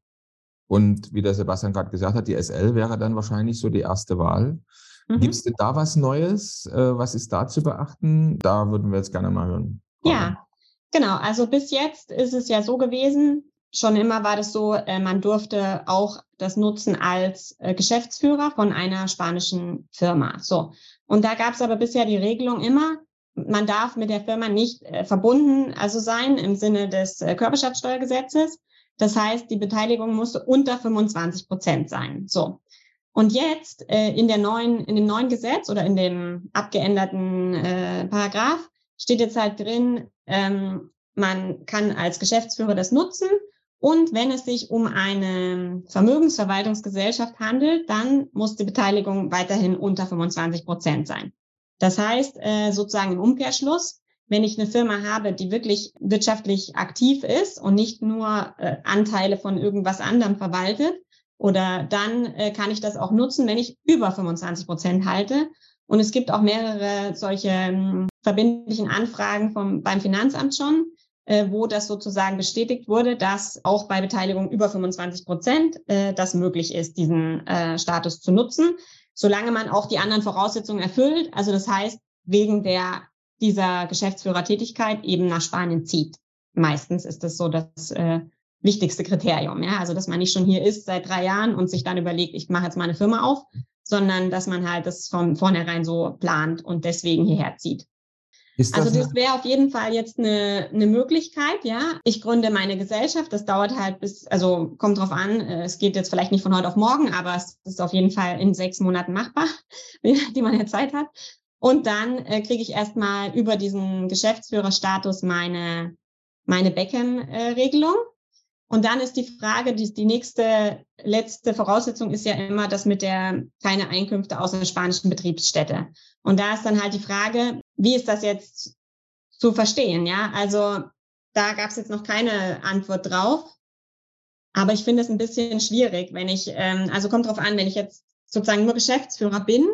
Und wie der Sebastian gerade gesagt hat, die SL wäre dann wahrscheinlich so die erste Wahl. Mhm. Gibt es denn da was Neues? Äh, was ist da zu beachten? Da würden wir jetzt gerne mal hören. Ja, genau. Also bis jetzt ist es ja so gewesen, schon immer war das so, äh, man durfte auch das nutzen als äh, Geschäftsführer von einer spanischen Firma. So. Und da gab es aber bisher die Regelung immer, man darf mit der Firma nicht äh, verbunden also sein im Sinne des Körperschaftssteuergesetzes. Das heißt, die Beteiligung musste unter 25 Prozent sein. So. Und jetzt in der neuen, in dem neuen Gesetz oder in dem abgeänderten äh, Paragraph steht jetzt halt drin, ähm, man kann als Geschäftsführer das nutzen. Und wenn es sich um eine Vermögensverwaltungsgesellschaft handelt, dann muss die Beteiligung weiterhin unter 25 Prozent sein. Das heißt, äh, sozusagen im Umkehrschluss, wenn ich eine Firma habe, die wirklich wirtschaftlich aktiv ist und nicht nur äh, Anteile von irgendwas anderem verwaltet, oder dann äh, kann ich das auch nutzen, wenn ich über 25 Prozent halte. Und es gibt auch mehrere solche ähm, verbindlichen Anfragen vom, beim Finanzamt schon, wo das sozusagen bestätigt wurde, dass auch bei Beteiligung über 25 Prozent äh, das möglich ist, diesen äh, Status zu nutzen, solange man auch die anderen Voraussetzungen erfüllt. Also das heißt, wegen der dieser Geschäftsführertätigkeit eben nach Spanien zieht. Meistens ist das so das äh, wichtigste Kriterium. Ja? Also dass man nicht schon hier ist seit drei Jahren und sich dann überlegt, ich mache jetzt mal eine Firma auf, sondern dass man halt das von vornherein so plant und deswegen hierher zieht. Das also das wäre auf jeden Fall jetzt eine, eine Möglichkeit, ja. Ich gründe meine Gesellschaft, das dauert halt bis, also kommt drauf an, äh, es geht jetzt vielleicht nicht von heute auf morgen, aber es ist auf jeden Fall in sechs Monaten machbar, *laughs* die man ja Zeit hat. Und dann äh, kriege ich erstmal über diesen Geschäftsführerstatus meine, meine Beckham-Regelung. Und dann ist die Frage, die, die nächste, letzte Voraussetzung ist ja immer, dass mit der keine Einkünfte aus der spanischen Betriebsstätte. Und da ist dann halt die Frage, wie ist das jetzt zu verstehen? Ja, also da gab es jetzt noch keine Antwort drauf. Aber ich finde es ein bisschen schwierig, wenn ich, ähm, also kommt drauf an, wenn ich jetzt sozusagen nur Geschäftsführer bin,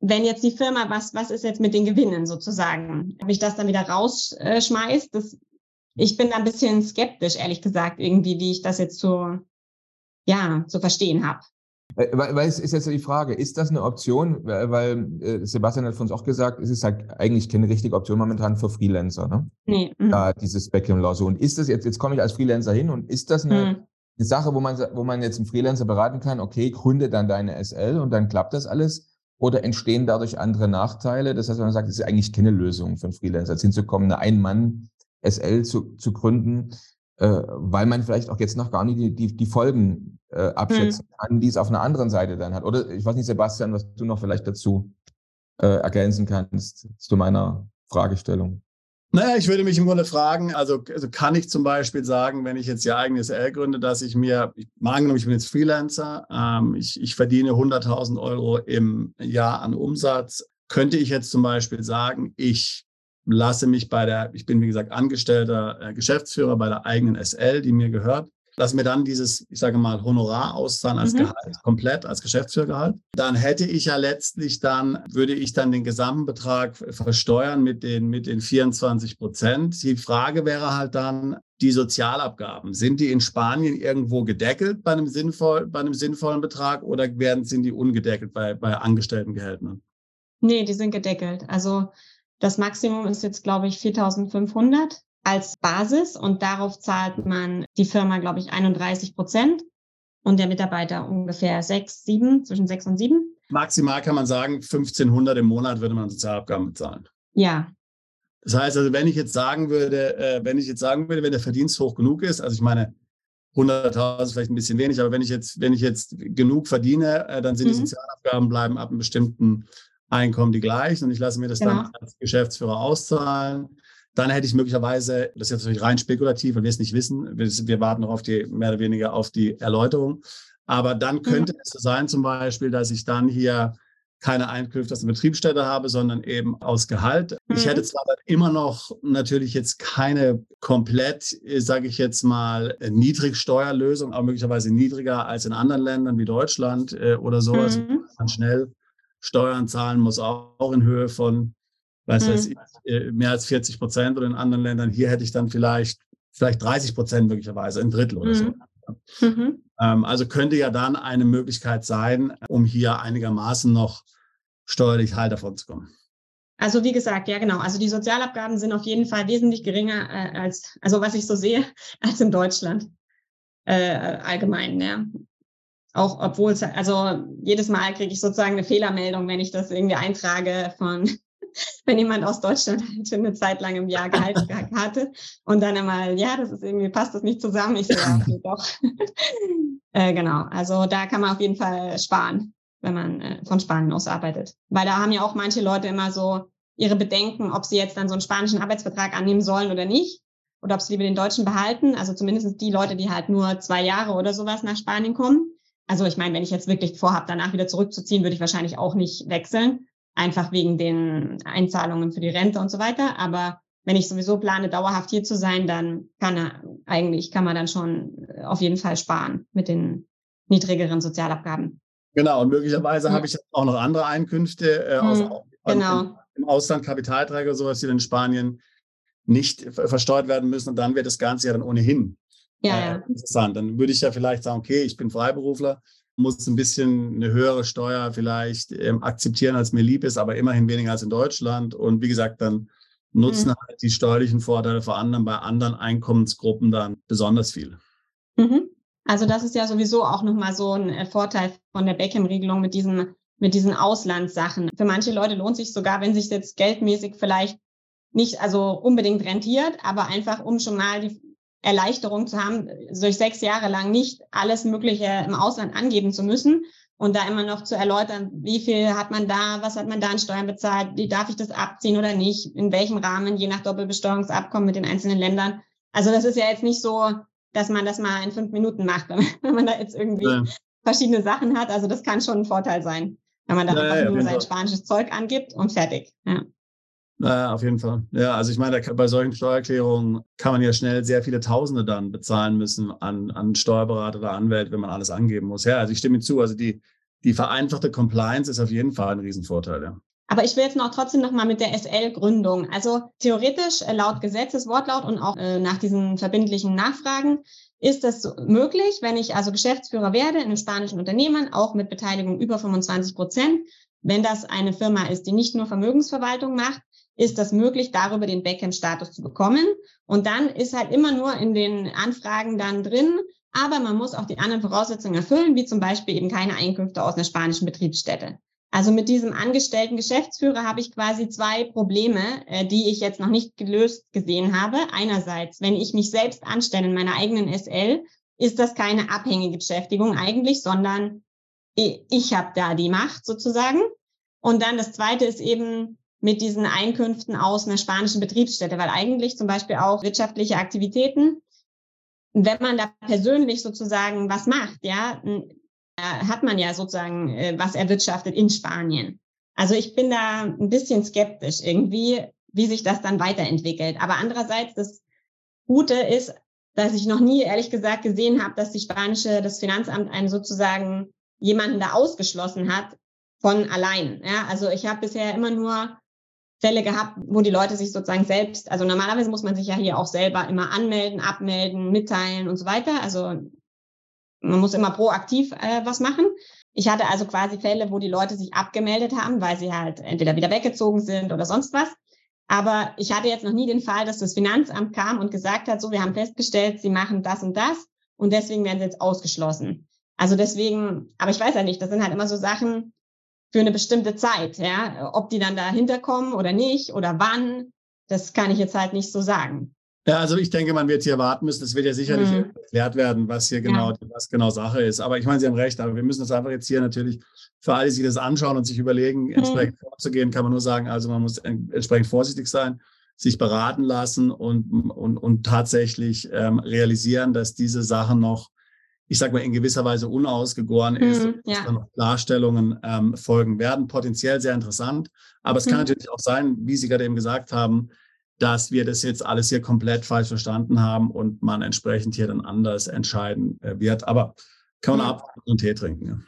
wenn jetzt die Firma, was, was ist jetzt mit den Gewinnen sozusagen? Ob ich das dann wieder rausschmeißt, das ich bin da ein bisschen skeptisch, ehrlich gesagt, irgendwie, wie ich das jetzt so, ja, zu verstehen habe. Weil, es ist jetzt die Frage, ist das eine Option? Weil äh, Sebastian hat von uns auch gesagt, es ist halt eigentlich keine richtige Option momentan für Freelancer, ne? Nee. Mhm. Da dieses Backend Law so. Und ist das jetzt, jetzt komme ich als Freelancer hin und ist das eine, mhm. eine Sache, wo man, wo man jetzt einen Freelancer beraten kann, okay, gründe dann deine SL und dann klappt das alles? Oder entstehen dadurch andere Nachteile? Das heißt, man sagt, es ist eigentlich keine Lösung für einen Freelancer, jetzt hinzukommen, eine Ein-Mann- SL zu, zu gründen, äh, weil man vielleicht auch jetzt noch gar nicht die, die, die Folgen äh, abschätzen hm. kann, die es auf einer anderen Seite dann hat. Oder ich weiß nicht, Sebastian, was du noch vielleicht dazu äh, ergänzen kannst zu meiner Fragestellung. Naja, ich würde mich im Grunde fragen, also, also kann ich zum Beispiel sagen, wenn ich jetzt ja eigenes SL gründe, dass ich mir, ich, mal angenommen, ich bin jetzt Freelancer, ähm, ich, ich verdiene 100.000 Euro im Jahr an Umsatz, könnte ich jetzt zum Beispiel sagen, ich lasse mich bei der, ich bin wie gesagt angestellter äh, Geschäftsführer bei der eigenen SL, die mir gehört, lasse mir dann dieses, ich sage mal, Honorar auszahlen als mhm. Gehalt, komplett als Geschäftsführergehalt. Dann hätte ich ja letztlich dann, würde ich dann den Gesamtbetrag versteuern mit den, mit den 24 Prozent. Die Frage wäre halt dann, die Sozialabgaben, sind die in Spanien irgendwo gedeckelt bei einem, sinnvoll, bei einem sinnvollen Betrag oder werden, sind die ungedeckelt bei, bei Angestelltengehältern? Nee, die sind gedeckelt. Also das Maximum ist jetzt, glaube ich, 4.500 als Basis und darauf zahlt man die Firma, glaube ich, 31 Prozent und der Mitarbeiter ungefähr 6, 7, zwischen 6 und 7. Maximal kann man sagen, 1500 im Monat würde man Sozialabgaben bezahlen. Ja. Das heißt also, wenn ich jetzt sagen würde, äh, wenn ich jetzt sagen würde, wenn der Verdienst hoch genug ist, also ich meine, 100.000 ist vielleicht ein bisschen wenig, aber wenn ich jetzt, wenn ich jetzt genug verdiene, äh, dann sind mhm. die Sozialabgaben bleiben ab einem bestimmten Einkommen die gleichen und ich lasse mir das genau. dann als Geschäftsführer auszahlen. Dann hätte ich möglicherweise, das ist jetzt natürlich rein spekulativ, weil wir es nicht wissen, wir, wir warten noch auf die, mehr oder weniger auf die Erläuterung. Aber dann mhm. könnte mhm. es so sein, zum Beispiel, dass ich dann hier keine Einkünfte aus der Betriebsstätte habe, sondern eben aus Gehalt. Mhm. Ich hätte zwar dann immer noch natürlich jetzt keine komplett, sage ich jetzt mal, Niedrigsteuerlösung, aber möglicherweise niedriger als in anderen Ländern wie Deutschland äh, oder so. Also mhm. Also man schnell Steuern zahlen muss, auch in Höhe von, weiß mhm. ich, äh, mehr als 40 Prozent oder in anderen Ländern. Hier hätte ich dann vielleicht, vielleicht 30 Prozent möglicherweise, ein Drittel oder mhm. so. Mhm. Ähm, also könnte ja dann eine Möglichkeit sein, um hier einigermaßen noch steuerlich heil davon zu kommen. Also wie gesagt, ja genau. Also die Sozialabgaben sind auf jeden Fall wesentlich geringer äh, als, also was ich so sehe, *laughs* als in Deutschland äh, allgemein. Ja. Auch obwohl es, also jedes Mal kriege ich sozusagen eine Fehlermeldung, wenn ich das irgendwie eintrage von, *laughs* wenn jemand aus Deutschland *laughs* halt eine Zeit lang im Jahr Gehalt *laughs* hatte und dann einmal, ja, das ist irgendwie, passt das nicht zusammen. Ich so, ja, okay, doch. äh, genau, also da kann man auf jeden Fall sparen. wenn man äh, von Spanien aus arbeitet. Weil da haben ja auch manche Leute immer so ihre Bedenken, ob sie jetzt dann so einen spanischen Arbeitsvertrag annehmen sollen oder nicht. Oder ob sie lieber den deutschen behalten. Also zumindest die Leute, die halt nur zwei Jahre oder sowas nach Spanien kommen. Also ich meine, wenn ich jetzt wirklich vorhabe, danach wieder zurückzuziehen, würde ich wahrscheinlich auch nicht wechseln. Einfach wegen den Einzahlungen für die Rente und so weiter. Aber wenn ich sowieso plane, dauerhaft hier zu sein, dann kann er, eigentlich kann man dann schon auf jeden Fall sparen mit den niedrigeren Sozialabgaben. Genau, und möglicherweise ja. habe ich auch noch andere Einkünfte äh, aus, hm, genau. im Ausland, Kapitalträger sowas, die in Spanien nicht versteuert werden müssen. Und dann wird das Ganze ja dann ohnehin ja, äh, interessant. Dann würde ich ja vielleicht sagen, okay, ich bin Freiberufler, muss ein bisschen eine höhere Steuer vielleicht ähm, akzeptieren, als mir lieb ist, aber immerhin weniger als in Deutschland. Und wie gesagt, dann nutzen mhm. halt die steuerlichen Vorteile vor allem bei anderen Einkommensgruppen dann besonders viel. Mhm. Also das ist ja sowieso auch nochmal so ein äh, Vorteil von der Beckham-Regelung mit diesen, mit diesen Auslandssachen. Für manche Leute lohnt sich sogar, wenn sich jetzt geldmäßig vielleicht nicht also unbedingt rentiert, aber einfach um schon mal die Erleichterung zu haben, durch sechs Jahre lang nicht alles Mögliche im Ausland angeben zu müssen und da immer noch zu erläutern, wie viel hat man da, was hat man da an Steuern bezahlt, wie darf ich das abziehen oder nicht, in welchem Rahmen, je nach Doppelbesteuerungsabkommen mit den einzelnen Ländern. Also das ist ja jetzt nicht so, dass man das mal in fünf Minuten macht, *laughs* wenn man da jetzt irgendwie ja. verschiedene Sachen hat. Also das kann schon ein Vorteil sein, wenn man da ja, einfach ja, nur sein spanisches Zeug angibt und fertig. Ja. Naja, auf jeden Fall. Ja, also ich meine, bei solchen Steuererklärungen kann man ja schnell sehr viele Tausende dann bezahlen müssen an, an Steuerberater oder Anwälte, wenn man alles angeben muss. Ja, also ich stimme zu. Also die, die vereinfachte Compliance ist auf jeden Fall ein Riesenvorteil, ja. Aber ich will jetzt noch trotzdem noch mal mit der SL-Gründung. Also theoretisch äh, laut Gesetzeswortlaut und auch äh, nach diesen verbindlichen Nachfragen ist das möglich, wenn ich also Geschäftsführer werde in einem spanischen Unternehmen, auch mit Beteiligung über 25 Prozent. Wenn das eine Firma ist, die nicht nur Vermögensverwaltung macht, ist das möglich, darüber den Backend-Status zu bekommen. Und dann ist halt immer nur in den Anfragen dann drin, aber man muss auch die anderen Voraussetzungen erfüllen, wie zum Beispiel eben keine Einkünfte aus einer spanischen Betriebsstätte. Also mit diesem angestellten Geschäftsführer habe ich quasi zwei Probleme, äh, die ich jetzt noch nicht gelöst gesehen habe. Einerseits, wenn ich mich selbst anstelle in meiner eigenen SL, ist das keine abhängige Beschäftigung eigentlich, sondern ich habe da die Macht sozusagen. Und dann das Zweite ist eben, mit diesen Einkünften aus einer spanischen Betriebsstätte, weil eigentlich zum Beispiel auch wirtschaftliche Aktivitäten, wenn man da persönlich sozusagen was macht, ja, hat man ja sozusagen äh, was erwirtschaftet in Spanien. Also ich bin da ein bisschen skeptisch irgendwie, wie sich das dann weiterentwickelt. Aber andererseits, das Gute ist, dass ich noch nie ehrlich gesagt gesehen habe, dass die spanische, das Finanzamt einen sozusagen jemanden da ausgeschlossen hat von allein. Ja, also ich habe bisher immer nur Fälle gehabt, wo die Leute sich sozusagen selbst, also normalerweise muss man sich ja hier auch selber immer anmelden, abmelden, mitteilen und so weiter. Also man muss immer proaktiv äh, was machen. Ich hatte also quasi Fälle, wo die Leute sich abgemeldet haben, weil sie halt entweder wieder weggezogen sind oder sonst was. Aber ich hatte jetzt noch nie den Fall, dass das Finanzamt kam und gesagt hat, so, wir haben festgestellt, sie machen das und das und deswegen werden sie jetzt ausgeschlossen. Also deswegen, aber ich weiß ja nicht, das sind halt immer so Sachen, für eine bestimmte Zeit. Ja? Ob die dann dahinter kommen oder nicht oder wann, das kann ich jetzt halt nicht so sagen. Ja, also ich denke, man wird hier warten müssen. Es wird ja sicherlich mhm. erklärt werden, was hier genau, ja. was genau Sache ist. Aber ich meine, Sie haben recht, aber wir müssen das einfach jetzt hier natürlich für alle, die sich das anschauen und sich überlegen, mhm. entsprechend vorzugehen, kann man nur sagen, also man muss entsprechend vorsichtig sein, sich beraten lassen und, und, und tatsächlich ähm, realisieren, dass diese Sachen noch ich sage mal, in gewisser Weise unausgegoren ist, mhm, ja. dass dann noch Klarstellungen ähm, folgen werden. Potenziell sehr interessant. Aber es kann mhm. natürlich auch sein, wie Sie gerade eben gesagt haben, dass wir das jetzt alles hier komplett falsch verstanden haben und man entsprechend hier dann anders entscheiden äh, wird. Aber kann man mhm. ab und Tee trinken. Ja.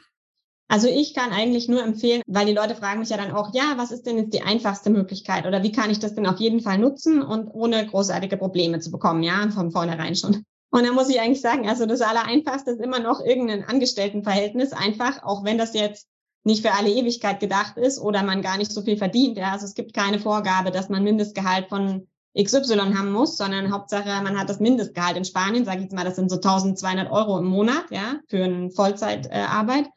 Also ich kann eigentlich nur empfehlen, weil die Leute fragen mich ja dann auch, ja, was ist denn jetzt die einfachste Möglichkeit oder wie kann ich das denn auf jeden Fall nutzen und ohne großartige Probleme zu bekommen, ja, von vornherein schon. Und da muss ich eigentlich sagen, also das Allereinfachste ist immer noch irgendein Angestelltenverhältnis, einfach, auch wenn das jetzt nicht für alle Ewigkeit gedacht ist oder man gar nicht so viel verdient. Ja. Also es gibt keine Vorgabe, dass man Mindestgehalt von XY haben muss, sondern Hauptsache, man hat das Mindestgehalt in Spanien, sage ich jetzt mal, das sind so 1200 Euro im Monat, ja, für eine Vollzeitarbeit. Äh,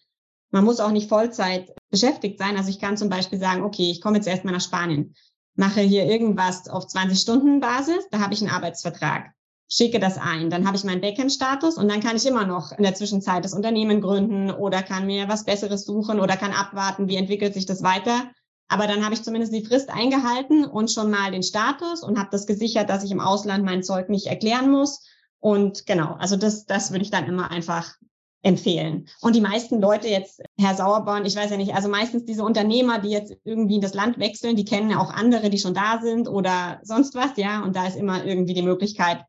man muss auch nicht Vollzeit beschäftigt sein. Also ich kann zum Beispiel sagen, okay, ich komme jetzt erstmal nach Spanien, mache hier irgendwas auf 20 Stunden Basis, da habe ich einen Arbeitsvertrag schicke das ein. Dann habe ich meinen Backend-Status und dann kann ich immer noch in der Zwischenzeit das Unternehmen gründen oder kann mir was Besseres suchen oder kann abwarten, wie entwickelt sich das weiter. Aber dann habe ich zumindest die Frist eingehalten und schon mal den Status und habe das gesichert, dass ich im Ausland mein Zeug nicht erklären muss. Und genau, also das, das würde ich dann immer einfach empfehlen. Und die meisten Leute jetzt, Herr Sauerborn, ich weiß ja nicht, also meistens diese Unternehmer, die jetzt irgendwie in das Land wechseln, die kennen ja auch andere, die schon da sind oder sonst was, ja. Und da ist immer irgendwie die Möglichkeit,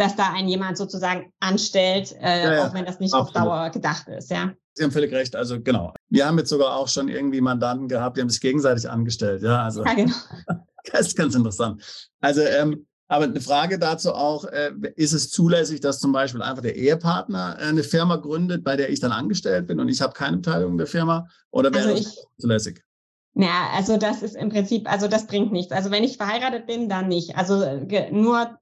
dass da ein jemand sozusagen anstellt, äh, ja, ja. auch wenn das nicht Absolut. auf Dauer gedacht ist, ja. Sie haben völlig recht. Also genau. Wir haben jetzt sogar auch schon irgendwie Mandanten gehabt, die haben sich gegenseitig angestellt. Ja, also *laughs* ja, genau. *laughs* das ist ganz interessant. Also ähm, aber eine Frage dazu auch, äh, ist es zulässig, dass zum Beispiel einfach der Ehepartner äh, eine Firma gründet, bei der ich dann angestellt bin und ich habe keine Beteiligung der Firma? Oder wäre also das zulässig? Ja, also das ist im Prinzip, also das bringt nichts. Also wenn ich verheiratet bin, dann nicht. Also nur,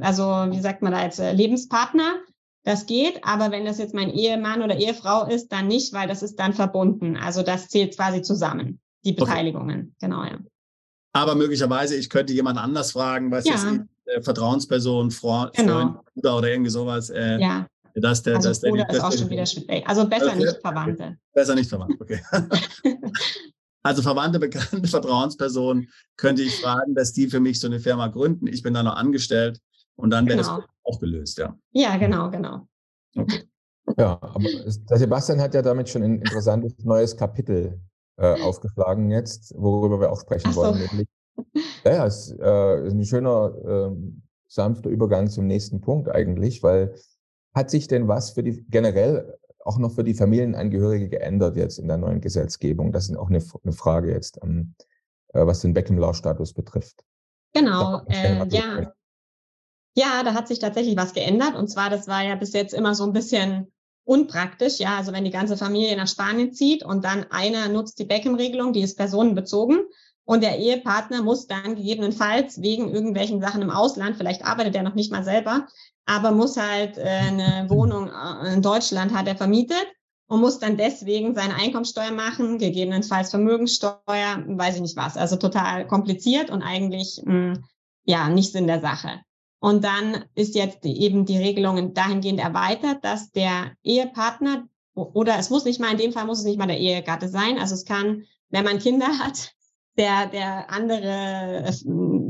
also wie sagt man da jetzt, äh, Lebenspartner, das geht. Aber wenn das jetzt mein Ehemann oder Ehefrau ist, dann nicht, weil das ist dann verbunden. Also das zählt quasi zusammen, die Beteiligungen. Okay. Genau, ja. Aber möglicherweise, ich könnte jemand anders fragen, was ja. ist äh, Vertrauensperson, Freund, genau. Bruder oder irgendwie sowas. Äh, ja. Dass der, also dass Bruder der, ist auch schon wieder schwierig. Also besser okay. nicht Verwandte. Besser nicht Verwandte, okay. *laughs* also verwandte, bekannte *laughs* Vertrauenspersonen könnte ich fragen, dass die für mich so eine Firma gründen. Ich bin da noch angestellt und dann wäre genau. das auch gelöst, ja. Ja, genau, genau. Okay. Ja, aber der Sebastian hat ja damit schon ein interessantes neues Kapitel äh, aufgeschlagen jetzt, worüber wir auch sprechen so. wollen. Nämlich, ja, ja, es äh, ist ein schöner, äh, sanfter Übergang zum nächsten Punkt eigentlich, weil hat sich denn was für die generell auch noch für die Familienangehörige geändert jetzt in der neuen Gesetzgebung? Das ist auch eine, eine Frage jetzt, ähm, äh, was den Beckham-Law-Status betrifft. Genau, äh, ja. Ja, da hat sich tatsächlich was geändert. Und zwar, das war ja bis jetzt immer so ein bisschen unpraktisch. Ja, also wenn die ganze Familie nach Spanien zieht und dann einer nutzt die Beckham-Regelung, die ist personenbezogen. Und der Ehepartner muss dann gegebenenfalls wegen irgendwelchen Sachen im Ausland, vielleicht arbeitet er noch nicht mal selber, aber muss halt äh, eine Wohnung äh, in Deutschland hat er vermietet und muss dann deswegen seine Einkommensteuer machen, gegebenenfalls Vermögenssteuer, weiß ich nicht was. Also total kompliziert und eigentlich hm, ja nicht Sinn der Sache. Und dann ist jetzt eben die Regelung dahingehend erweitert, dass der Ehepartner oder es muss nicht mal, in dem Fall muss es nicht mal der Ehegatte sein. Also es kann, wenn man Kinder hat, der, der andere äh,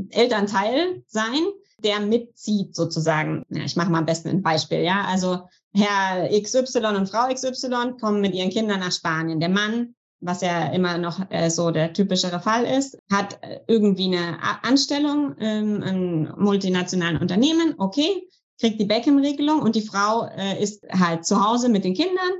Elternteil sein, der mitzieht sozusagen. Ja, ich mache mal am besten ein Beispiel, ja. Also Herr XY und Frau XY kommen mit ihren Kindern nach Spanien. Der Mann, was ja immer noch äh, so der typischere Fall ist, hat äh, irgendwie eine Anstellung ähm, in multinationalen Unternehmen, okay, kriegt die Beckham-Regelung und die Frau äh, ist halt zu Hause mit den Kindern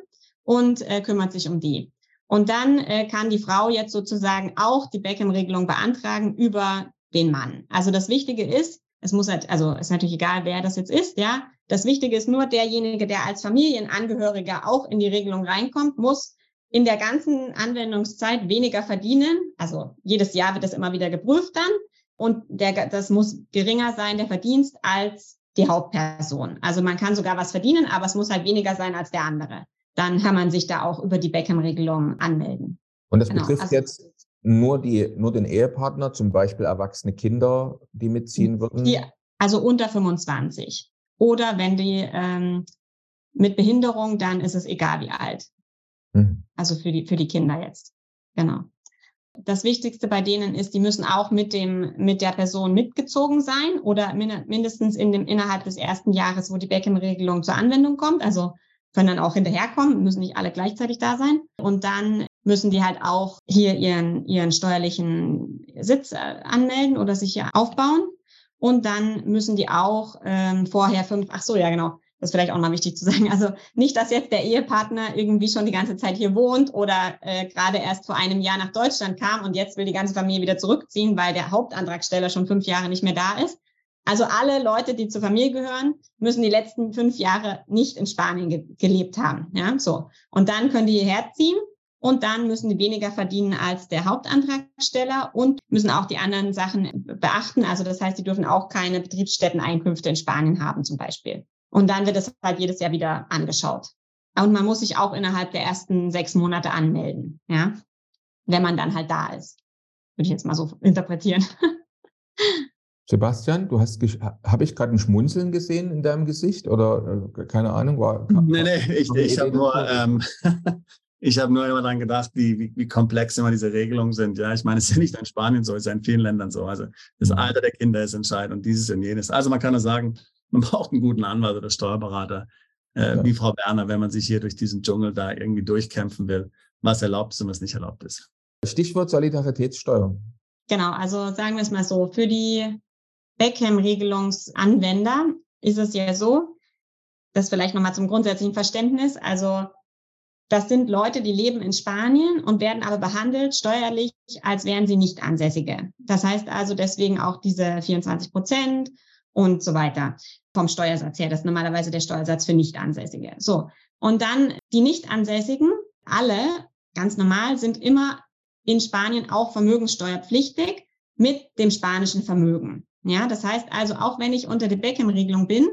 und äh, kümmert sich um die. Und dann äh, kann die Frau jetzt sozusagen auch die Beckham-Regelung beantragen über den Mann. Also das Wichtige ist, es muss halt, also ist natürlich egal, wer das jetzt ist, ja. Das Wichtige ist nur derjenige, der als Familienangehöriger auch in die Regelung reinkommt, muss in der ganzen Anwendungszeit weniger verdienen. Also jedes Jahr wird das immer wieder geprüft dann. Und der, das muss geringer sein, der Verdienst, als die Hauptperson. Also man kann sogar was verdienen, aber es muss halt weniger sein als der andere dann kann man sich da auch über die Beckham-Regelung anmelden. Und das genau. betrifft also, jetzt nur die, nur den Ehepartner, zum Beispiel erwachsene Kinder, die mitziehen würden? Die, also unter 25. Oder wenn die ähm, mit Behinderung, dann ist es egal wie alt. Mhm. Also für die, für die Kinder jetzt. Genau. Das Wichtigste bei denen ist, die müssen auch mit dem, mit der Person mitgezogen sein oder mindestens in dem, innerhalb des ersten Jahres, wo die Beckham-Regelung zur Anwendung kommt. Also können dann auch hinterherkommen, müssen nicht alle gleichzeitig da sein. Und dann müssen die halt auch hier ihren, ihren steuerlichen Sitz äh, anmelden oder sich hier aufbauen. Und dann müssen die auch ähm, vorher fünf, ach so, ja genau, das ist vielleicht auch mal wichtig zu sagen. Also nicht, dass jetzt der Ehepartner irgendwie schon die ganze Zeit hier wohnt oder äh, gerade erst vor einem Jahr nach Deutschland kam und jetzt will die ganze Familie wieder zurückziehen, weil der Hauptantragsteller schon fünf Jahre nicht mehr da ist, also alle Leute, die zur Familie gehören, müssen die letzten fünf Jahre nicht in Spanien ge gelebt haben. Ja, so. Und dann können die hierher ziehen und dann müssen die weniger verdienen als der Hauptantragsteller und müssen auch die anderen Sachen beachten. Also das heißt, die dürfen auch keine Betriebsstätteneinkünfte in Spanien haben zum Beispiel. Und dann wird es halt jedes Jahr wieder angeschaut. Und man muss sich auch innerhalb der ersten sechs Monate anmelden, ja, wenn man dann halt da ist. Würde ich jetzt mal so interpretieren. *laughs* Sebastian, du hast, habe ich gerade ein Schmunzeln gesehen in deinem Gesicht oder äh, keine Ahnung? War, nee, nee, ich, ich habe nur, ähm, *laughs* ich habe nur immer daran gedacht, wie, wie, wie komplex immer diese Regelungen sind. Ja, ich meine, es ist ja nicht in Spanien so, es ist ja in vielen Ländern so. Also das mhm. Alter der Kinder ist entscheidend und dieses und jenes. Also man kann nur sagen, man *laughs* braucht einen guten Anwalt oder Steuerberater, äh, ja. wie Frau Werner, wenn man sich hier durch diesen Dschungel da irgendwie durchkämpfen will, was erlaubt ist und was nicht erlaubt ist. Stichwort Solidaritätssteuer. Genau, also sagen wir es mal so, für die Beckham-Regelungsanwender ist es ja so, das vielleicht nochmal zum grundsätzlichen Verständnis, also das sind Leute, die leben in Spanien und werden aber behandelt steuerlich, als wären sie nicht Ansässige. Das heißt also deswegen auch diese 24 Prozent und so weiter vom Steuersatz her. Das ist normalerweise der Steuersatz für Nicht-Ansässige. So. Und dann die Nicht-Ansässigen, alle ganz normal, sind immer in Spanien auch vermögenssteuerpflichtig mit dem spanischen Vermögen. Ja, das heißt also, auch wenn ich unter der Beckham-Regelung bin,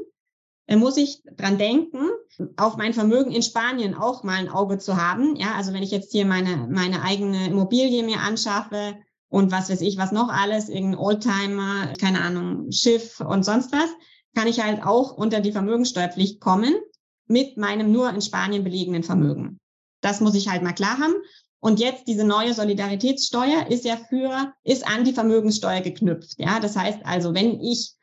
äh, muss ich dran denken, auf mein Vermögen in Spanien auch mal ein Auge zu haben. Ja, also wenn ich jetzt hier meine, meine eigene Immobilie mir anschaffe und was weiß ich, was noch alles, irgendein Oldtimer, keine Ahnung, Schiff und sonst was, kann ich halt auch unter die Vermögensteuerpflicht kommen mit meinem nur in Spanien belegenen Vermögen. Das muss ich halt mal klar haben. Und jetzt diese neue Solidaritätssteuer ist ja für, ist an die Vermögenssteuer geknüpft. Ja, das heißt also, wenn ich,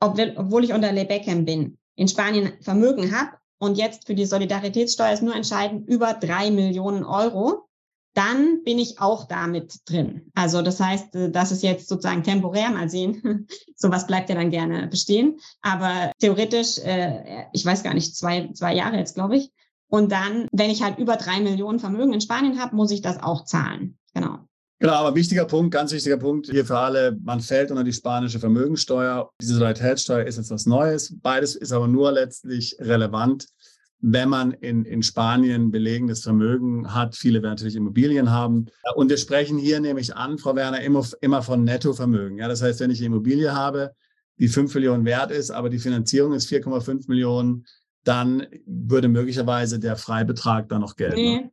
obwohl ich unter Lebeckem bin, in Spanien Vermögen habe und jetzt für die Solidaritätssteuer ist nur entscheidend über drei Millionen Euro, dann bin ich auch damit drin. Also das heißt, das ist jetzt sozusagen temporär, mal sehen. *laughs* Sowas bleibt ja dann gerne bestehen. Aber theoretisch, äh, ich weiß gar nicht, zwei, zwei Jahre jetzt, glaube ich, und dann, wenn ich halt über drei Millionen Vermögen in Spanien habe, muss ich das auch zahlen. Genau. Genau, aber wichtiger Punkt, ganz wichtiger Punkt hier für alle, man fällt unter die spanische Vermögensteuer. Diese Solidaritätssteuer ist jetzt was Neues. Beides ist aber nur letztlich relevant, wenn man in, in Spanien belegendes Vermögen hat. Viele werden natürlich Immobilien haben. Und wir sprechen hier nämlich an, Frau Werner, immer, immer von Nettovermögen. Ja, das heißt, wenn ich eine Immobilie habe, die fünf Millionen wert ist, aber die Finanzierung ist 4,5 Millionen, dann würde möglicherweise der Freibetrag da noch gelten. Nee,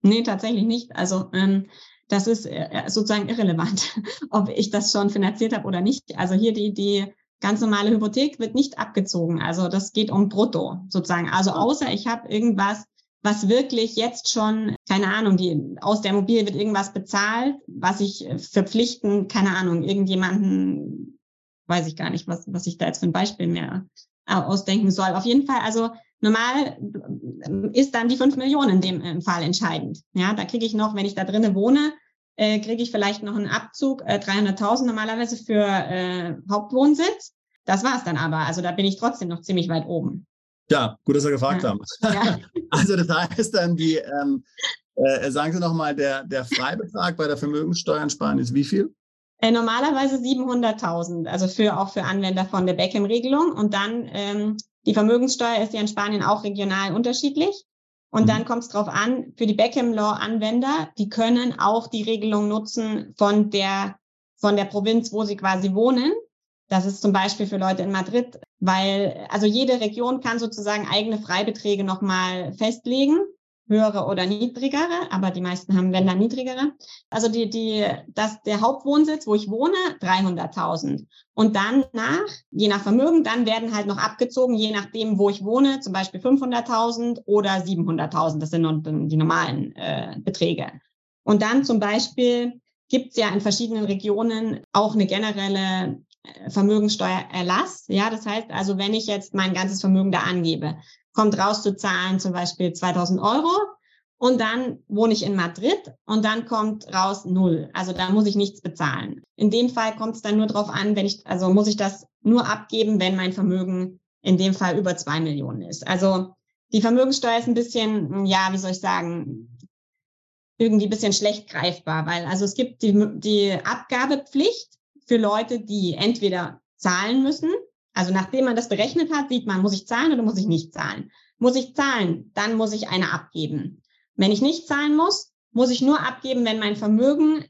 nee tatsächlich nicht. Also ähm, das ist äh, sozusagen irrelevant, *laughs* ob ich das schon finanziert habe oder nicht. Also hier die, die ganz normale Hypothek wird nicht abgezogen. Also das geht um Brutto sozusagen. Also außer ich habe irgendwas, was wirklich jetzt schon, keine Ahnung, die aus der Immobilie wird irgendwas bezahlt, was ich verpflichten, keine Ahnung, irgendjemanden, weiß ich gar nicht, was, was ich da jetzt für ein Beispiel mehr ausdenken soll. Auf jeden Fall, also normal ist dann die fünf Millionen in dem Fall entscheidend. Ja, da kriege ich noch, wenn ich da drinnen wohne, äh, kriege ich vielleicht noch einen Abzug, äh, 300.000 normalerweise für äh, Hauptwohnsitz. Das war's dann aber. Also da bin ich trotzdem noch ziemlich weit oben. Ja, gut, dass wir gefragt ja. haben. *laughs* Ja. *laughs* also das heißt dann die, ähm, äh, sagen Sie nochmal, der, der Freibetrag bei der Vermögenssteuer in Spanien ist wie viel? Äh, normalerweise 700.000, also für auch für Anwender von der Beckham-Regelung. Und dann ähm, die Vermögenssteuer ist ja in Spanien auch regional unterschiedlich. Und mhm. dann kommt es darauf an, für die Beckham-Law-Anwender, die können auch die Regelung nutzen von der, von der Provinz, wo sie quasi wohnen. Das ist zum Beispiel für Leute in Madrid, weil also jede Region kann sozusagen eigene Freibeträge nochmal festlegen höhere oder niedrigere, aber die meisten haben wenn dann niedrigere. Also die, die, das, der Hauptwohnsitz, wo ich wohne, 300.000. Und dann nach, je nach Vermögen, dann werden halt noch abgezogen, je nachdem, wo ich wohne, zum Beispiel 500.000 oder 700.000. Das sind die normalen äh, Beträge. Und dann zum Beispiel gibt es ja in verschiedenen Regionen auch eine generelle äh, Vermögensteuererlass. Ja, das heißt also, wenn ich jetzt mein ganzes Vermögen da angebe, kommt raus zu zahlen zum Beispiel 2000 Euro und dann wohne ich in Madrid und dann kommt raus null. Also da muss ich nichts bezahlen. In dem Fall kommt es dann nur darauf an, wenn ich, also muss ich das nur abgeben, wenn mein Vermögen in dem Fall über zwei Millionen ist. Also die Vermögenssteuer ist ein bisschen, ja, wie soll ich sagen, irgendwie ein bisschen schlecht greifbar, weil also es gibt die, die Abgabepflicht für Leute, die entweder zahlen müssen also nachdem man das berechnet hat, sieht man, muss ich zahlen oder muss ich nicht zahlen. Muss ich zahlen, dann muss ich eine abgeben. Wenn ich nicht zahlen muss, muss ich nur abgeben, wenn mein Vermögen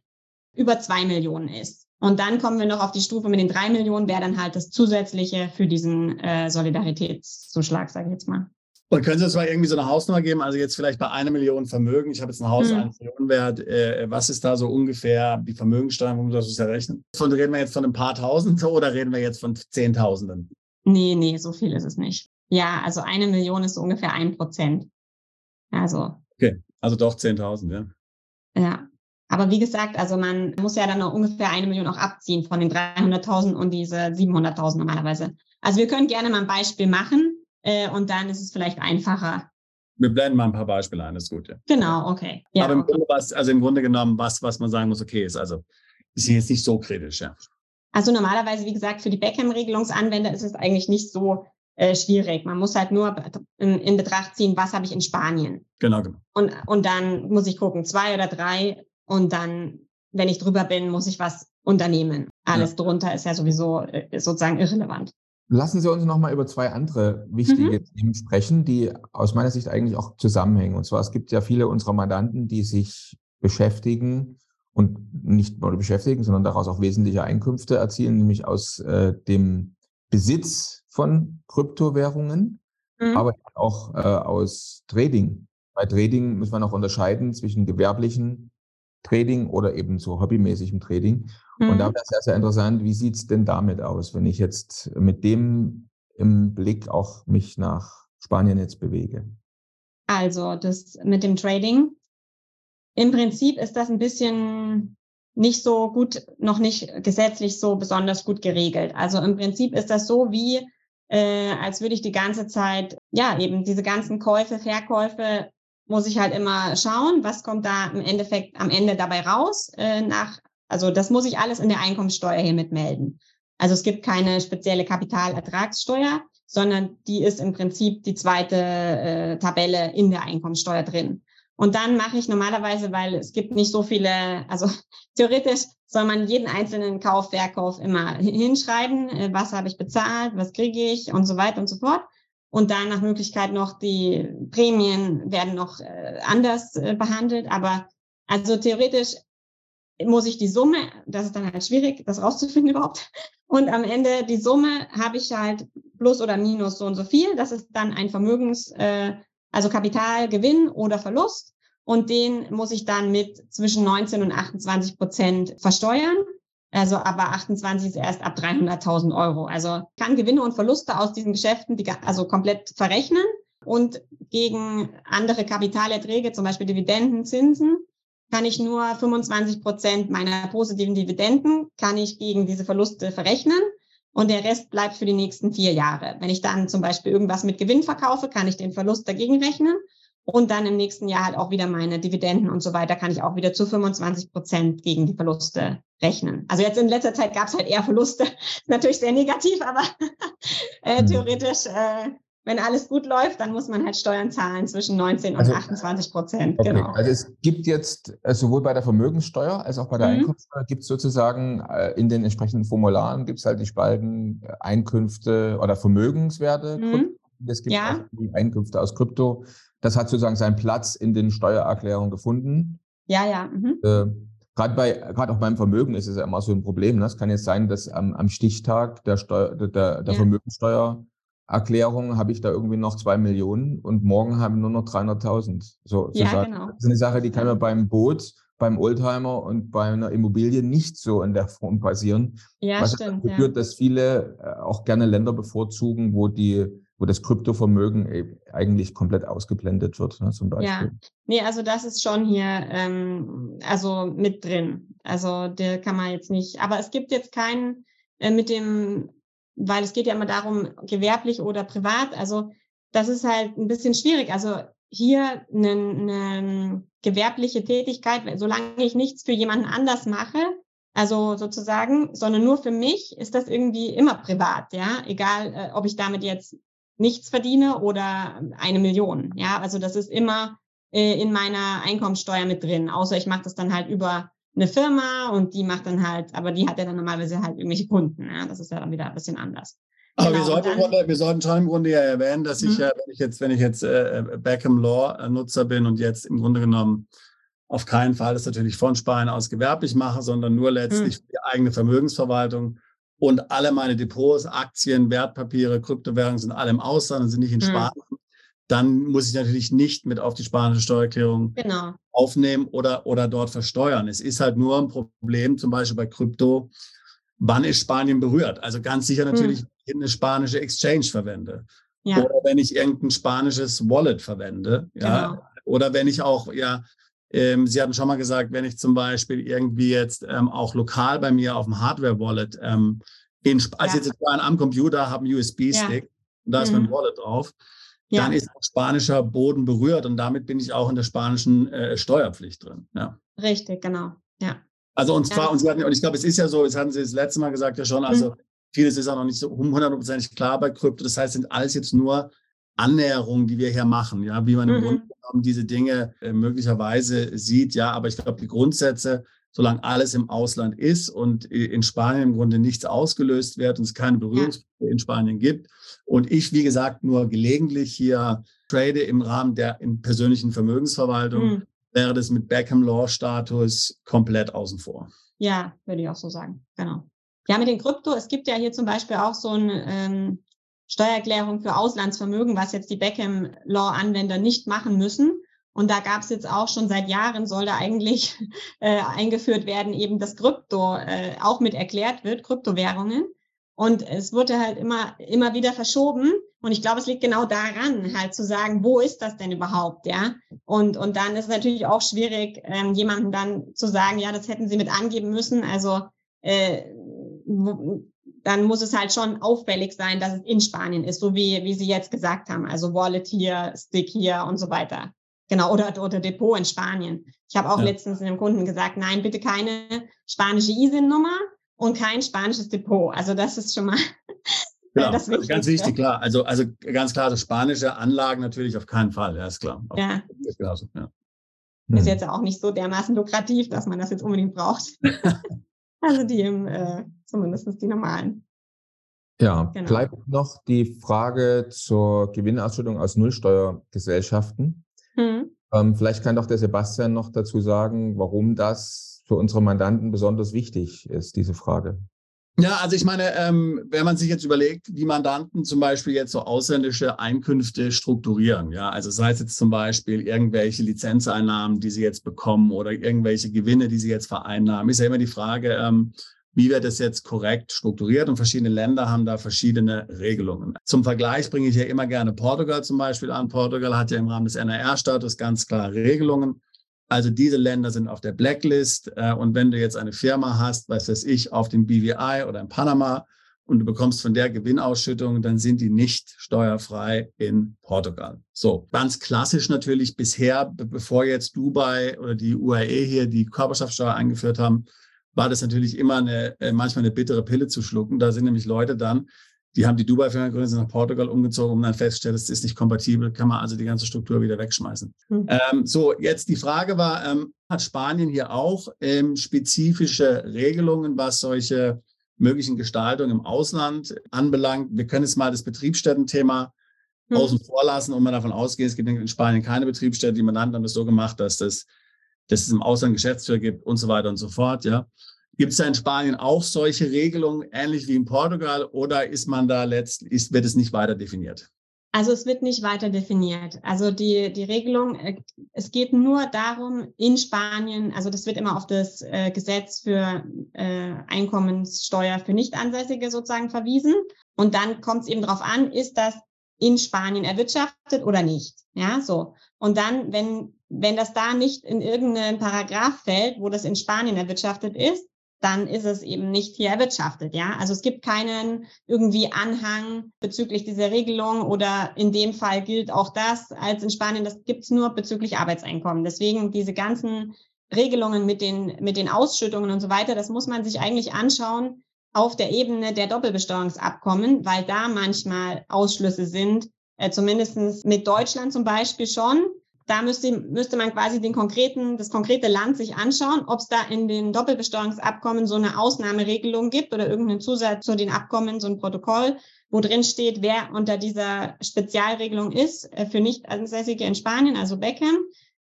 über zwei Millionen ist. Und dann kommen wir noch auf die Stufe mit den drei Millionen, wäre dann halt das zusätzliche für diesen äh, Solidaritätszuschlag, sage ich jetzt mal. Und können Sie uns mal irgendwie so eine Hausnummer geben? Also jetzt vielleicht bei einer Million Vermögen. Ich habe jetzt ein Haus, mhm. einen Million Wert. Äh, was ist da so ungefähr die Vermögensteuer? Wo muss das errechnen? Von, reden wir jetzt von ein paar Tausend *laughs* oder reden wir jetzt von Zehntausenden? Nee, nee, so viel ist es nicht. Ja, also eine Million ist so ungefähr ein Prozent. Also. Okay, also doch 10.000, ja. Ja. Aber wie gesagt, also man muss ja dann noch ungefähr eine Million auch abziehen von den 300.000 und diese 700.000 normalerweise. Also wir können gerne mal ein Beispiel machen äh, und dann ist es vielleicht einfacher. Wir blenden mal ein paar Beispiele ein, das ist gut, ja. Genau, okay. Ja, Aber im Grunde was, also im Grunde genommen was, was man sagen muss, okay, ist also ist jetzt nicht so kritisch, ja. Also normalerweise, wie gesagt, für die Beckham-Regelungsanwender ist es eigentlich nicht so äh, schwierig. Man muss halt nur in, in Betracht ziehen, was habe ich in Spanien. Genau, genau. Und, und dann muss ich gucken, zwei oder drei und dann, wenn ich drüber bin, muss ich was unternehmen. Alles ja. drunter ist ja sowieso äh, sozusagen irrelevant. Lassen Sie uns noch mal über zwei andere wichtige mhm. Themen sprechen, die aus meiner Sicht eigentlich auch zusammenhängen. Und zwar, es gibt ja viele unserer Mandanten, die sich beschäftigen und nicht nur beschäftigen, sondern daraus auch wesentliche Einkünfte erzielen, nämlich aus äh, dem Besitz von Kryptowährungen, mhm. aber auch äh, aus Trading. Bei Trading muss man auch unterscheiden zwischen gewerblichen Trading oder eben so hobbymäßigem Trading. Mhm. Und da wäre es sehr, sehr interessant, wie sieht es denn damit aus, wenn ich jetzt mit dem im Blick auch mich nach Spanien jetzt bewege? Also das mit dem Trading. Im Prinzip ist das ein bisschen nicht so gut, noch nicht gesetzlich so besonders gut geregelt. Also im Prinzip ist das so wie, äh, als würde ich die ganze Zeit, ja, eben diese ganzen Käufe, Verkäufe muss ich halt immer schauen, was kommt da im Endeffekt am Ende dabei raus. Äh, nach, also das muss ich alles in der Einkommenssteuer hier mitmelden. Also es gibt keine spezielle Kapitalertragssteuer, sondern die ist im Prinzip die zweite äh, Tabelle in der Einkommenssteuer drin. Und dann mache ich normalerweise, weil es gibt nicht so viele, also *laughs* theoretisch soll man jeden einzelnen Kauf, Verkauf immer hinschreiben, äh, was habe ich bezahlt, was kriege ich und so weiter und so fort. Und dann nach Möglichkeit noch die Prämien werden noch äh, anders äh, behandelt. Aber also theoretisch muss ich die Summe, das ist dann halt schwierig, das rauszufinden *laughs* überhaupt. Und am Ende die Summe habe ich halt plus oder minus so und so viel. Das ist dann ein Vermögens, äh, also Kapitalgewinn oder Verlust. Und den muss ich dann mit zwischen 19 und 28 Prozent versteuern. Also aber 28 ist erst ab 300.000 Euro. Also kann Gewinne und Verluste aus diesen Geschäften die, also komplett verrechnen und gegen andere Kapitalerträge, zum Beispiel Dividenden, Zinsen, kann ich nur 25 Prozent meiner positiven Dividenden kann ich gegen diese Verluste verrechnen und der Rest bleibt für die nächsten vier Jahre. Wenn ich dann zum Beispiel irgendwas mit Gewinn verkaufe, kann ich den Verlust dagegen rechnen und dann im nächsten Jahr halt auch wieder meine Dividenden und so weiter, kann ich auch wieder zu 25 Prozent gegen die Verluste rechnen. Also jetzt in letzter Zeit gab es halt eher Verluste. *laughs* Natürlich sehr negativ, aber *laughs* äh, mhm. theoretisch, äh, wenn alles gut läuft, dann muss man halt Steuern zahlen zwischen 19 und also, 28 Prozent. Okay. Genau. Also es gibt jetzt äh, sowohl bei der Vermögenssteuer als auch bei der mhm. Einkommenssteuer gibt es sozusagen äh, in den entsprechenden Formularen gibt es halt die Spalten äh, Einkünfte oder Vermögenswerte. Mhm. Es gibt ja. die Einkünfte aus Krypto. Das hat sozusagen seinen Platz in den Steuererklärungen gefunden. Ja, ja. Mhm. Äh, gerade bei, gerade auch beim Vermögen ist es ja immer so ein Problem. Ne? Es kann jetzt sein, dass am, am Stichtag der, Steuer, der, der ja. Vermögensteuererklärung habe ich da irgendwie noch zwei Millionen und morgen haben wir nur noch 300.000. So, ja, so genau. Das ist eine Sache, die kann man beim Boot, beim Oldtimer und bei einer Immobilie nicht so in der *laughs* Form passieren. Ja, was stimmt. Dazu führt, ja. dass viele äh, auch gerne Länder bevorzugen, wo die wo das Kryptovermögen eigentlich komplett ausgeblendet wird, ne, zum Beispiel. Ja, nee, also das ist schon hier ähm, also mit drin. Also der kann man jetzt nicht, aber es gibt jetzt keinen äh, mit dem, weil es geht ja immer darum, gewerblich oder privat. Also das ist halt ein bisschen schwierig. Also hier eine, eine gewerbliche Tätigkeit, solange ich nichts für jemanden anders mache, also sozusagen, sondern nur für mich ist das irgendwie immer privat, ja, egal, äh, ob ich damit jetzt nichts verdiene oder eine Million. Ja, also das ist immer äh, in meiner Einkommensteuer mit drin, außer ich mache das dann halt über eine Firma und die macht dann halt, aber die hat ja dann normalerweise halt irgendwelche Kunden. Ja, das ist ja dann wieder ein bisschen anders. Aber genau, wir, sollten dann, wir sollten schon im Grunde ja erwähnen, dass ich mhm. ja, wenn ich jetzt, wenn ich jetzt äh, Beckham Law Nutzer bin und jetzt im Grunde genommen auf keinen Fall das natürlich von Spanien aus gewerblich mache, sondern nur letztlich mhm. für die eigene Vermögensverwaltung und alle meine Depots, Aktien, Wertpapiere, Kryptowährungen sind alle im Ausland, sind nicht in mhm. Dann muss ich natürlich nicht mit auf die spanische Steuererklärung genau. aufnehmen oder, oder dort versteuern. Es ist halt nur ein Problem, zum Beispiel bei Krypto, wann ist Spanien berührt? Also ganz sicher natürlich, hm. wenn ich eine spanische Exchange verwende. Ja. Oder wenn ich irgendein spanisches Wallet verwende. Ja. Genau. Oder wenn ich auch, ja, ähm, Sie hatten schon mal gesagt, wenn ich zum Beispiel irgendwie jetzt ähm, auch lokal bei mir auf dem Hardware-Wallet, ähm, in, also ja. jetzt am Computer habe einen USB-Stick, ja. und da ist mhm. mein Wallet drauf, ja. dann ist auch spanischer Boden berührt und damit bin ich auch in der spanischen äh, Steuerpflicht drin. Ja. Richtig, genau. Ja. Also und zwar, und, Sie hatten, und ich glaube, es ist ja so, das hatten Sie das letzte Mal gesagt ja schon, also mhm. vieles ist auch noch nicht so hundertprozentig klar bei Krypto. Das heißt, sind alles jetzt nur Annäherungen, die wir hier machen, ja, wie man im mhm. Grunde genommen diese Dinge äh, möglicherweise sieht, ja, aber ich glaube, die Grundsätze, solange alles im Ausland ist und in Spanien im Grunde nichts ausgelöst wird und es keine Berührungspunkte ja. in Spanien gibt und ich, wie gesagt, nur gelegentlich hier trade im Rahmen der in persönlichen Vermögensverwaltung, mhm. wäre das mit Beckham Law Status komplett außen vor. Ja, würde ich auch so sagen. Genau. Ja, mit den Krypto, es gibt ja hier zum Beispiel auch so ein ähm, Steuererklärung für Auslandsvermögen, was jetzt die Beckham Law Anwender nicht machen müssen. Und da gab es jetzt auch schon seit Jahren, soll da eigentlich *laughs* äh, eingeführt werden, eben dass Krypto äh, auch mit erklärt wird, Kryptowährungen. Und es wurde halt immer, immer wieder verschoben. Und ich glaube, es liegt genau daran, halt zu sagen, wo ist das denn überhaupt, ja? Und, und dann ist es natürlich auch schwierig, ähm, jemandem dann zu sagen, ja, das hätten sie mit angeben müssen. Also äh, dann muss es halt schon auffällig sein, dass es in Spanien ist, so wie, wie Sie jetzt gesagt haben. Also Wallet hier, Stick hier und so weiter. Genau, oder, oder Depot in Spanien. Ich habe auch ja. letztens einem Kunden gesagt, nein, bitte keine spanische ISIN-Nummer und kein spanisches Depot. Also das ist schon mal ja, *laughs* das Wichtigste. ganz wichtig, klar. Also, also ganz klar, das spanische Anlagen natürlich auf keinen Fall, ja, ist klar. Ja. Ist, ja. ist jetzt auch nicht so dermaßen lukrativ, dass man das jetzt unbedingt braucht. *laughs* also die im, äh, zumindest die normalen. Ja, genau. bleibt noch die Frage zur Gewinnausschüttung aus Nullsteuergesellschaften. Mhm. Ähm, vielleicht kann doch der Sebastian noch dazu sagen, warum das für unsere Mandanten besonders wichtig ist, diese Frage. Ja, also ich meine, ähm, wenn man sich jetzt überlegt, wie Mandanten zum Beispiel jetzt so ausländische Einkünfte strukturieren, ja, also sei es jetzt zum Beispiel irgendwelche Lizenzeinnahmen, die sie jetzt bekommen oder irgendwelche Gewinne, die sie jetzt vereinnahmen, ist ja immer die Frage, ähm, wie wird es jetzt korrekt strukturiert und verschiedene Länder haben da verschiedene Regelungen. Zum Vergleich bringe ich ja immer gerne Portugal zum Beispiel an. Portugal hat ja im Rahmen des NRR-Status ganz klare Regelungen. Also diese Länder sind auf der Blacklist äh, und wenn du jetzt eine Firma hast, weiß das ich, auf dem BVI oder in Panama und du bekommst von der Gewinnausschüttung, dann sind die nicht steuerfrei in Portugal. So, ganz klassisch natürlich bisher, bevor jetzt Dubai oder die UAE hier die Körperschaftssteuer eingeführt haben, war das natürlich immer eine, äh, manchmal eine bittere Pille zu schlucken. Da sind nämlich Leute dann, die haben die Dubai-Firma gegründet, sind nach Portugal umgezogen, um dann festzustellen, das ist nicht kompatibel, kann man also die ganze Struktur wieder wegschmeißen. Mhm. Ähm, so, jetzt die Frage war, ähm, hat Spanien hier auch ähm, spezifische Regelungen, was solche möglichen Gestaltungen im Ausland anbelangt? Wir können jetzt mal das Betriebsstättenthema mhm. außen vor lassen und man davon ausgehen, es gibt in Spanien keine Betriebsstätte, die Mandanten haben das so gemacht, dass das dass es im Ausland Geschäftsführer gibt und so weiter und so fort. Ja. Gibt es da in Spanien auch solche Regelungen, ähnlich wie in Portugal, oder ist man da letztlich, wird es nicht weiter definiert? Also es wird nicht weiter definiert. Also die, die Regelung, äh, es geht nur darum, in Spanien, also das wird immer auf das äh, Gesetz für äh, Einkommenssteuer für Nichtansässige sozusagen verwiesen. Und dann kommt es eben darauf an, ist das in Spanien erwirtschaftet oder nicht. Ja, so. Und dann, wenn wenn das da nicht in irgendeinen Paragraph fällt, wo das in Spanien erwirtschaftet ist, dann ist es eben nicht hier erwirtschaftet, ja. Also es gibt keinen irgendwie Anhang bezüglich dieser Regelung oder in dem Fall gilt auch das als in Spanien, das gibt's nur bezüglich Arbeitseinkommen. Deswegen diese ganzen Regelungen mit den, mit den Ausschüttungen und so weiter, das muss man sich eigentlich anschauen auf der Ebene der Doppelbesteuerungsabkommen, weil da manchmal Ausschlüsse sind, äh, zumindestens mit Deutschland zum Beispiel schon, da müsste, müsste man quasi den konkreten, das konkrete Land sich anschauen, ob es da in den Doppelbesteuerungsabkommen so eine Ausnahmeregelung gibt oder irgendeinen Zusatz zu den Abkommen, so ein Protokoll, wo drin steht, wer unter dieser Spezialregelung ist äh, für Nicht-Ansässige in Spanien, also Beckham,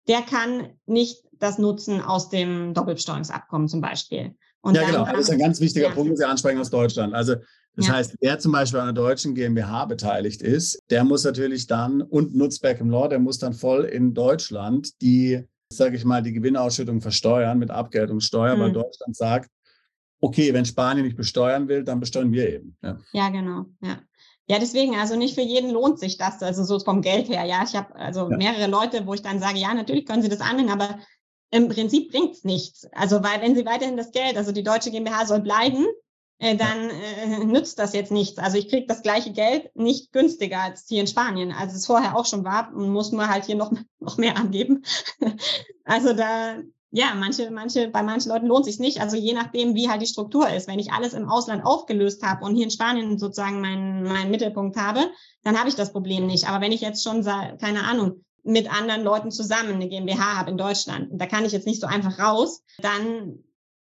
der kann nicht das nutzen aus dem Doppelbesteuerungsabkommen zum Beispiel. Und ja, genau. Das ist ein ganz wichtiger ja. Punkt, den Sie ansprechen aus Deutschland. Also Das ja. heißt, wer zum Beispiel an einer deutschen GmbH beteiligt ist, der muss natürlich dann und nutzt Back im Law, der muss dann voll in Deutschland die, sage ich mal, die Gewinnausschüttung versteuern mit Abgeltungssteuer, mhm. weil Deutschland sagt, okay, wenn Spanien nicht besteuern will, dann besteuern wir eben. Ja, ja genau. Ja. Ja, deswegen, also nicht für jeden lohnt sich das, also so vom Geld her. Ja, ich habe also ja. mehrere Leute, wo ich dann sage, ja, natürlich können Sie das annehmen, aber im Prinzip bringt's nichts. Also, weil wenn Sie weiterhin das Geld, also die deutsche GmbH soll bleiben, äh, dann äh, nützt das jetzt nichts. Also ich kriege das gleiche Geld nicht günstiger als hier in Spanien, als es vorher auch schon war und muss nur halt hier noch, *laughs* noch mehr angeben. *laughs* also da, ja, manche, manche, bei manchen Leuten lohnt sich nicht. Also je nachdem, wie halt die Struktur ist. Wenn ich alles im Ausland aufgelöst habe und hier in Spanien sozusagen meinen meinen Mittelpunkt habe, dann habe ich das Problem nicht. Aber wenn ich jetzt schon, keine Ahnung, mit anderen Leuten zusammen eine GmbH habe in Deutschland, und da kann ich jetzt nicht so einfach raus, dann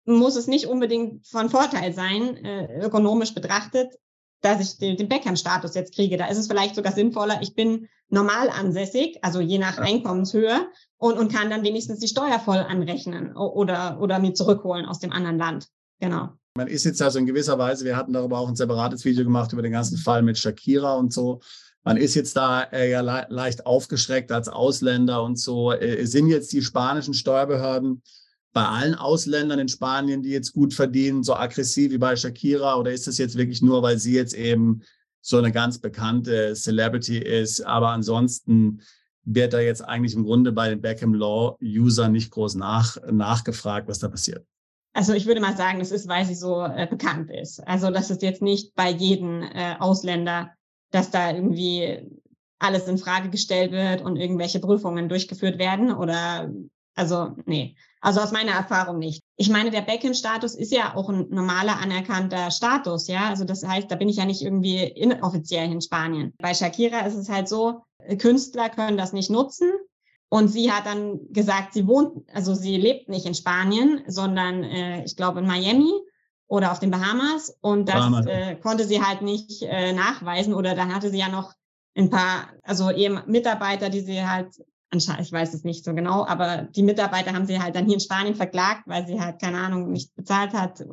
muss es nicht unbedingt von Vorteil sein, äh, ökonomisch betrachtet, dass ich den, den Beckham-Status jetzt kriege. Da ist es vielleicht sogar sinnvoller, ich bin normal ansässig, also je nach Einkommenshöhe, und, und kann dann wenigstens die Steuer voll anrechnen oder, oder mir zurückholen aus dem anderen Land. Genau. Man ist jetzt also in gewisser Weise, wir hatten darüber auch ein separates Video gemacht über den ganzen Fall mit Shakira und so. Man ist jetzt da äh, ja le leicht aufgeschreckt als Ausländer und so. Äh, sind jetzt die spanischen Steuerbehörden bei allen Ausländern in Spanien, die jetzt gut verdienen, so aggressiv wie bei Shakira? Oder ist das jetzt wirklich nur, weil sie jetzt eben so eine ganz bekannte Celebrity ist? Aber ansonsten wird da jetzt eigentlich im Grunde bei den Beckham Law Usern nicht groß nach, nachgefragt, was da passiert. Also ich würde mal sagen, es ist, weil sie so äh, bekannt ist. Also das ist jetzt nicht bei jedem äh, Ausländer, dass da irgendwie alles in Frage gestellt wird und irgendwelche Prüfungen durchgeführt werden oder also nee. Also aus meiner Erfahrung nicht. Ich meine, der Beckham-Status ist ja auch ein normaler anerkannter Status, ja. Also das heißt, da bin ich ja nicht irgendwie inoffiziell in Spanien. Bei Shakira ist es halt so, Künstler können das nicht nutzen. Und sie hat dann gesagt, sie wohnt, also sie lebt nicht in Spanien, sondern äh, ich glaube in Miami oder auf den Bahamas. Und das Bahamas. Äh, konnte sie halt nicht äh, nachweisen. Oder dann hatte sie ja noch ein paar, also eben Mitarbeiter, die sie halt anscheinend, ich weiß es nicht so genau, aber die Mitarbeiter haben sie halt dann hier in Spanien verklagt, weil sie halt, keine Ahnung, nicht bezahlt hat,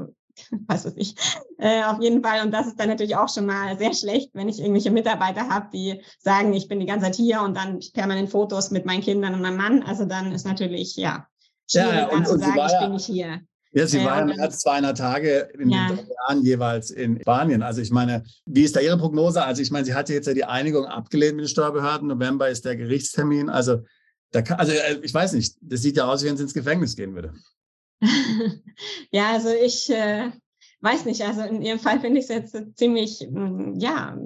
was *laughs* weiß ich. Äh, auf jeden Fall. Und das ist dann natürlich auch schon mal sehr schlecht, wenn ich irgendwelche Mitarbeiter habe, die sagen, ich bin die ganze Zeit hier und dann permanent Fotos mit meinen Kindern und meinem Mann. Also dann ist natürlich, ja, schwierig ja, und, dann zu sagen, ich bin nicht hier. Ja, sie äh, war ja mehr als 200 Tage in ja. den drei Jahren jeweils in Spanien. Also ich meine, wie ist da Ihre Prognose? Also ich meine, sie hatte jetzt ja die Einigung abgelehnt mit den Steuerbehörden. November ist der Gerichtstermin. Also, da kann, also äh, ich weiß nicht, das sieht ja aus, wie wenn sie ins Gefängnis gehen würde. *laughs* ja, also ich äh, weiß nicht. Also in Ihrem Fall finde ich es jetzt ziemlich, mm, ja,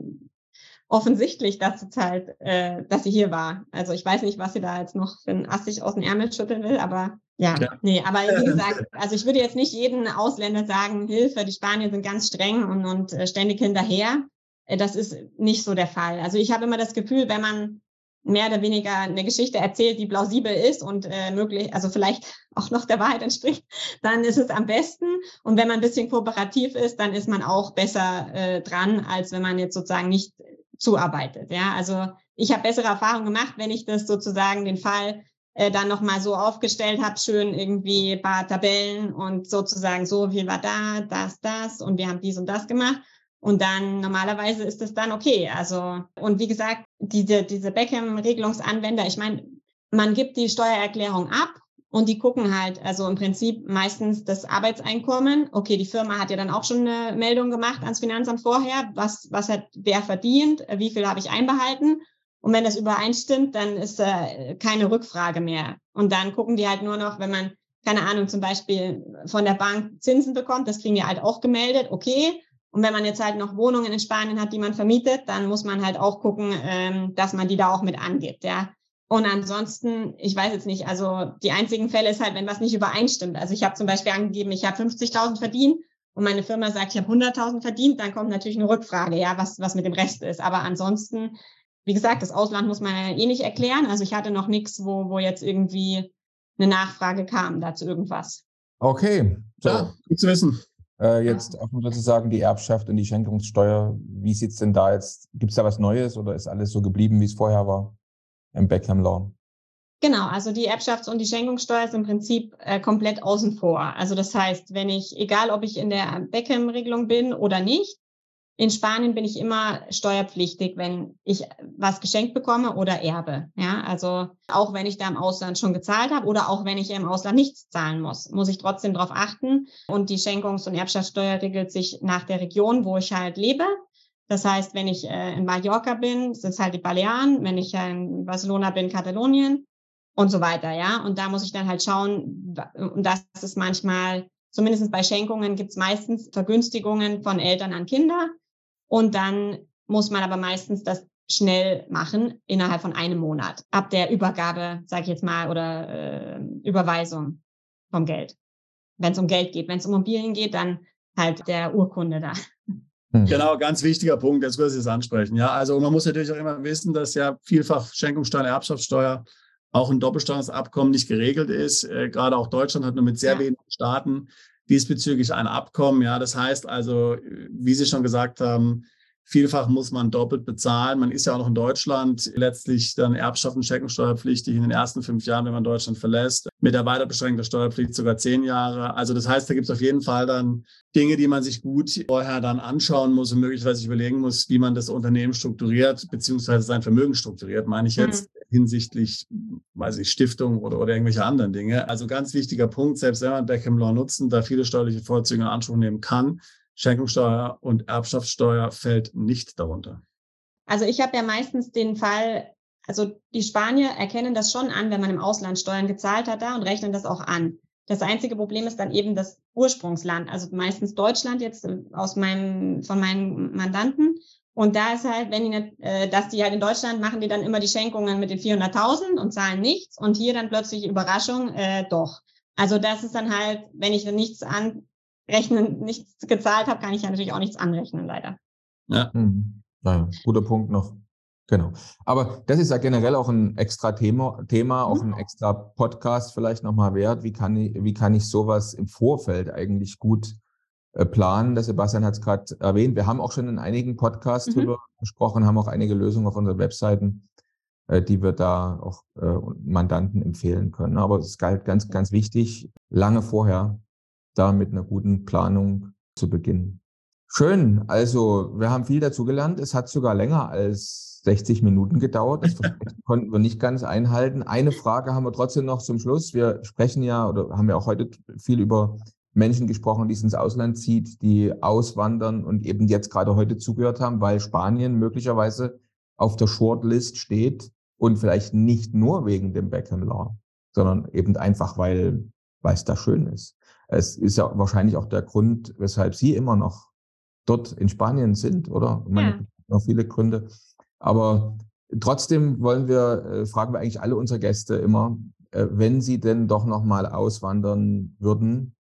offensichtlich, dass es halt, äh, dass sie hier war. Also ich weiß nicht, was sie da jetzt noch für ein Assig aus dem Ärmel schütteln will, aber ja, ja, nee, aber wie *laughs* gesagt, also ich würde jetzt nicht jeden Ausländer sagen, Hilfe, die Spanier sind ganz streng und, und äh, ständig hinterher. Äh, das ist nicht so der Fall. Also ich habe immer das Gefühl, wenn man mehr oder weniger eine Geschichte erzählt, die plausibel ist und äh, möglich, also vielleicht *laughs* auch noch der Wahrheit entspricht, dann ist es am besten. Und wenn man ein bisschen kooperativ ist, dann ist man auch besser äh, dran, als wenn man jetzt sozusagen nicht zuarbeitet. Ja, also ich habe bessere Erfahrungen gemacht, wenn ich das sozusagen den Fall äh, dann nochmal so aufgestellt habe, schön irgendwie paar Tabellen und sozusagen so viel war da, das, das und wir haben dies und das gemacht. Und dann normalerweise ist es dann okay. Also, und wie gesagt, diese, diese Beckham-Regelungsanwender, ich meine, man gibt die Steuererklärung ab und die gucken halt, also im Prinzip meistens das Arbeitseinkommen. Okay, die Firma hat ja dann auch schon eine Meldung gemacht ans Finanzamt vorher, was, was hat wer verdient, wie viel habe ich einbehalten. Und wenn das übereinstimmt, dann ist äh, keine Rückfrage mehr. Und dann gucken die halt nur noch, wenn man, keine Ahnung, zum Beispiel von der Bank Zinsen bekommt, das kriegen die halt auch gemeldet, okay. Und wenn man jetzt halt noch Wohnungen in Spanien hat, die man vermietet, dann muss man halt auch gucken, ähm, dass man die da auch mit angibt, ja. Und ansonsten, ich weiß jetzt nicht, also die einzigen Fälle ist halt, wenn was nicht übereinstimmt. Also ich habe zum Beispiel angegeben, ich habe 50.000 verdient und meine Firma sagt, ich habe 100.000 verdient, dann kommt natürlich eine Rückfrage, ja, was, was mit dem Rest ist. Aber ansonsten wie gesagt, das Ausland muss man ja eh nicht erklären. Also ich hatte noch nichts, wo, wo jetzt irgendwie eine Nachfrage kam dazu irgendwas. Okay, so. Ja, gut zu wissen. Äh, jetzt ja. auch sozusagen die Erbschaft und die Schenkungssteuer. Wie sieht es denn da jetzt? Gibt es da was Neues oder ist alles so geblieben, wie es vorher war im Beckham Law? Genau, also die Erbschafts- und die Schenkungssteuer ist im Prinzip äh, komplett außen vor. Also das heißt, wenn ich, egal ob ich in der Beckham-Regelung bin oder nicht, in Spanien bin ich immer steuerpflichtig, wenn ich was geschenkt bekomme oder erbe. Ja, also auch wenn ich da im Ausland schon gezahlt habe oder auch wenn ich im Ausland nichts zahlen muss, muss ich trotzdem darauf achten. Und die Schenkungs- und Erbschaftssteuer regelt sich nach der Region, wo ich halt lebe. Das heißt, wenn ich äh, in Mallorca bin, sind es halt die Balearen. Wenn ich in Barcelona bin, Katalonien und so weiter. Ja, und da muss ich dann halt schauen. Und das ist manchmal Zumindest bei Schenkungen gibt es meistens Vergünstigungen von Eltern an Kinder. Und dann muss man aber meistens das schnell machen, innerhalb von einem Monat, ab der Übergabe, sage ich jetzt mal, oder äh, Überweisung vom Geld. Wenn es um Geld geht, wenn es um Immobilien geht, dann halt der Urkunde da. Hm. Genau, ganz wichtiger Punkt, das würde ich jetzt ansprechen. Ja, also man muss natürlich auch immer wissen, dass ja vielfach Schenkungssteuer, Erbschaftssteuer auch ein Doppelsteuerungsabkommen nicht geregelt ist. Äh, gerade auch Deutschland hat nur mit sehr ja. wenigen Staaten diesbezüglich ein Abkommen. Ja, das heißt also, wie Sie schon gesagt haben, Vielfach muss man doppelt bezahlen. Man ist ja auch noch in Deutschland letztlich dann Erbschaft und Checkensteuerpflichtig in den ersten fünf Jahren, wenn man Deutschland verlässt. Mit der weiter beschränkten Steuerpflicht sogar zehn Jahre. Also das heißt, da gibt es auf jeden Fall dann Dinge, die man sich gut vorher dann anschauen muss und möglicherweise überlegen muss, wie man das Unternehmen strukturiert, beziehungsweise sein Vermögen strukturiert, meine ich jetzt mhm. Hinsichtlich, weiß ich, Stiftung oder, oder irgendwelche anderen Dinge. Also ganz wichtiger Punkt, selbst wenn man Beckham Law nutzen, da viele steuerliche Vorzüge in Anspruch nehmen kann, Schenkungssteuer und Erbschaftssteuer fällt nicht darunter. Also ich habe ja meistens den Fall, also die Spanier erkennen das schon an, wenn man im Ausland Steuern gezahlt hat da und rechnen das auch an. Das einzige Problem ist dann eben das Ursprungsland, also meistens Deutschland jetzt aus meinem, von meinen Mandanten. Und da ist halt, wenn die nicht, äh, dass die halt in Deutschland machen die dann immer die Schenkungen mit den 400.000 und zahlen nichts und hier dann plötzlich Überraschung, äh, doch. Also das ist dann halt, wenn ich dann nichts an, rechnen, nichts gezahlt habe, kann ich ja natürlich auch nichts anrechnen, leider. Ja. Mhm. Naja, guter Punkt noch. Genau. Aber das ist ja generell auch ein extra Thema, Thema auch mhm. ein extra Podcast vielleicht nochmal wert. Wie kann ich, wie kann ich sowas im Vorfeld eigentlich gut planen? Der Sebastian hat es gerade erwähnt. Wir haben auch schon in einigen Podcasts mhm. drüber gesprochen, haben auch einige Lösungen auf unseren Webseiten, äh, die wir da auch äh, Mandanten empfehlen können. Aber es galt ganz, ganz wichtig, lange vorher da mit einer guten Planung zu beginnen. Schön. Also, wir haben viel dazu gelernt. Es hat sogar länger als 60 Minuten gedauert. Das *laughs* konnten wir nicht ganz einhalten. Eine Frage haben wir trotzdem noch zum Schluss. Wir sprechen ja oder haben ja auch heute viel über Menschen gesprochen, die es ins Ausland zieht, die auswandern und eben jetzt gerade heute zugehört haben, weil Spanien möglicherweise auf der Shortlist steht und vielleicht nicht nur wegen dem Beckham Law, sondern eben einfach, weil, weil es da schön ist. Es ist ja wahrscheinlich auch der Grund, weshalb Sie immer noch dort in Spanien sind, oder? Ich meine, ja. noch viele Gründe. Aber trotzdem wollen wir, äh, fragen wir eigentlich alle unsere Gäste immer, äh, wenn sie denn doch nochmal auswandern würden,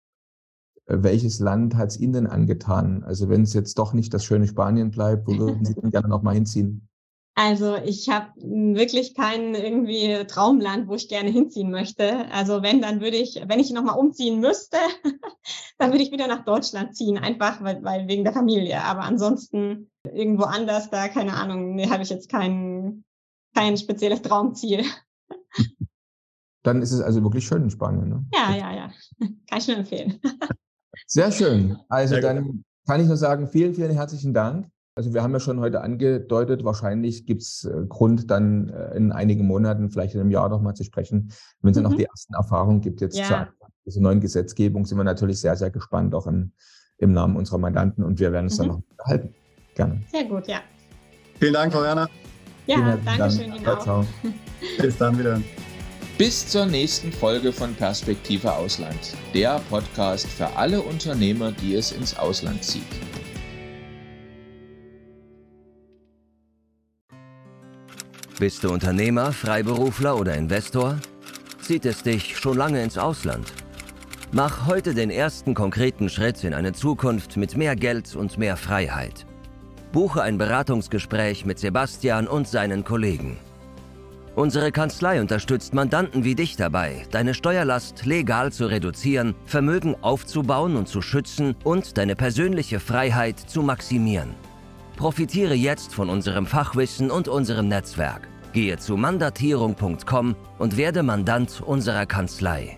welches Land hat es Ihnen denn angetan? Also wenn es jetzt doch nicht das schöne Spanien bleibt, wo würden Sie *laughs* denn gerne nochmal hinziehen? Also ich habe wirklich kein irgendwie Traumland, wo ich gerne hinziehen möchte. Also wenn, dann würde ich, wenn ich nochmal umziehen müsste, *laughs* dann würde ich wieder nach Deutschland ziehen, einfach weil, weil wegen der Familie. Aber ansonsten irgendwo anders, da keine Ahnung, nee, habe ich jetzt kein, kein spezielles Traumziel. *laughs* Dann ist es also wirklich schön in Spanien, ne? Ja, ja, ja. Kann ich nur empfehlen. Sehr schön. Also dann kann ich nur sagen, vielen, vielen herzlichen Dank. Also wir haben ja schon heute angedeutet, wahrscheinlich gibt es äh, Grund, dann äh, in einigen Monaten, vielleicht in einem Jahr noch mal zu sprechen, wenn es mhm. ja noch die ersten Erfahrungen gibt jetzt ja. zur dieser neuen Gesetzgebung, sind wir natürlich sehr, sehr gespannt, auch im, im Namen unserer Mandanten und wir werden uns mhm. dann noch unterhalten. Gerne. Sehr gut, ja. Vielen Dank, Frau Werner. Ja, danke schön Ihnen auch. Ciao. *laughs* Bis dann wieder. Bis zur nächsten Folge von Perspektive Ausland, der Podcast für alle Unternehmer, die es ins Ausland zieht. Bist du Unternehmer, Freiberufler oder Investor? Zieht es dich schon lange ins Ausland? Mach heute den ersten konkreten Schritt in eine Zukunft mit mehr Geld und mehr Freiheit. Buche ein Beratungsgespräch mit Sebastian und seinen Kollegen. Unsere Kanzlei unterstützt Mandanten wie dich dabei, deine Steuerlast legal zu reduzieren, Vermögen aufzubauen und zu schützen und deine persönliche Freiheit zu maximieren. Profitiere jetzt von unserem Fachwissen und unserem Netzwerk. Gehe zu mandatierung.com und werde Mandant unserer Kanzlei.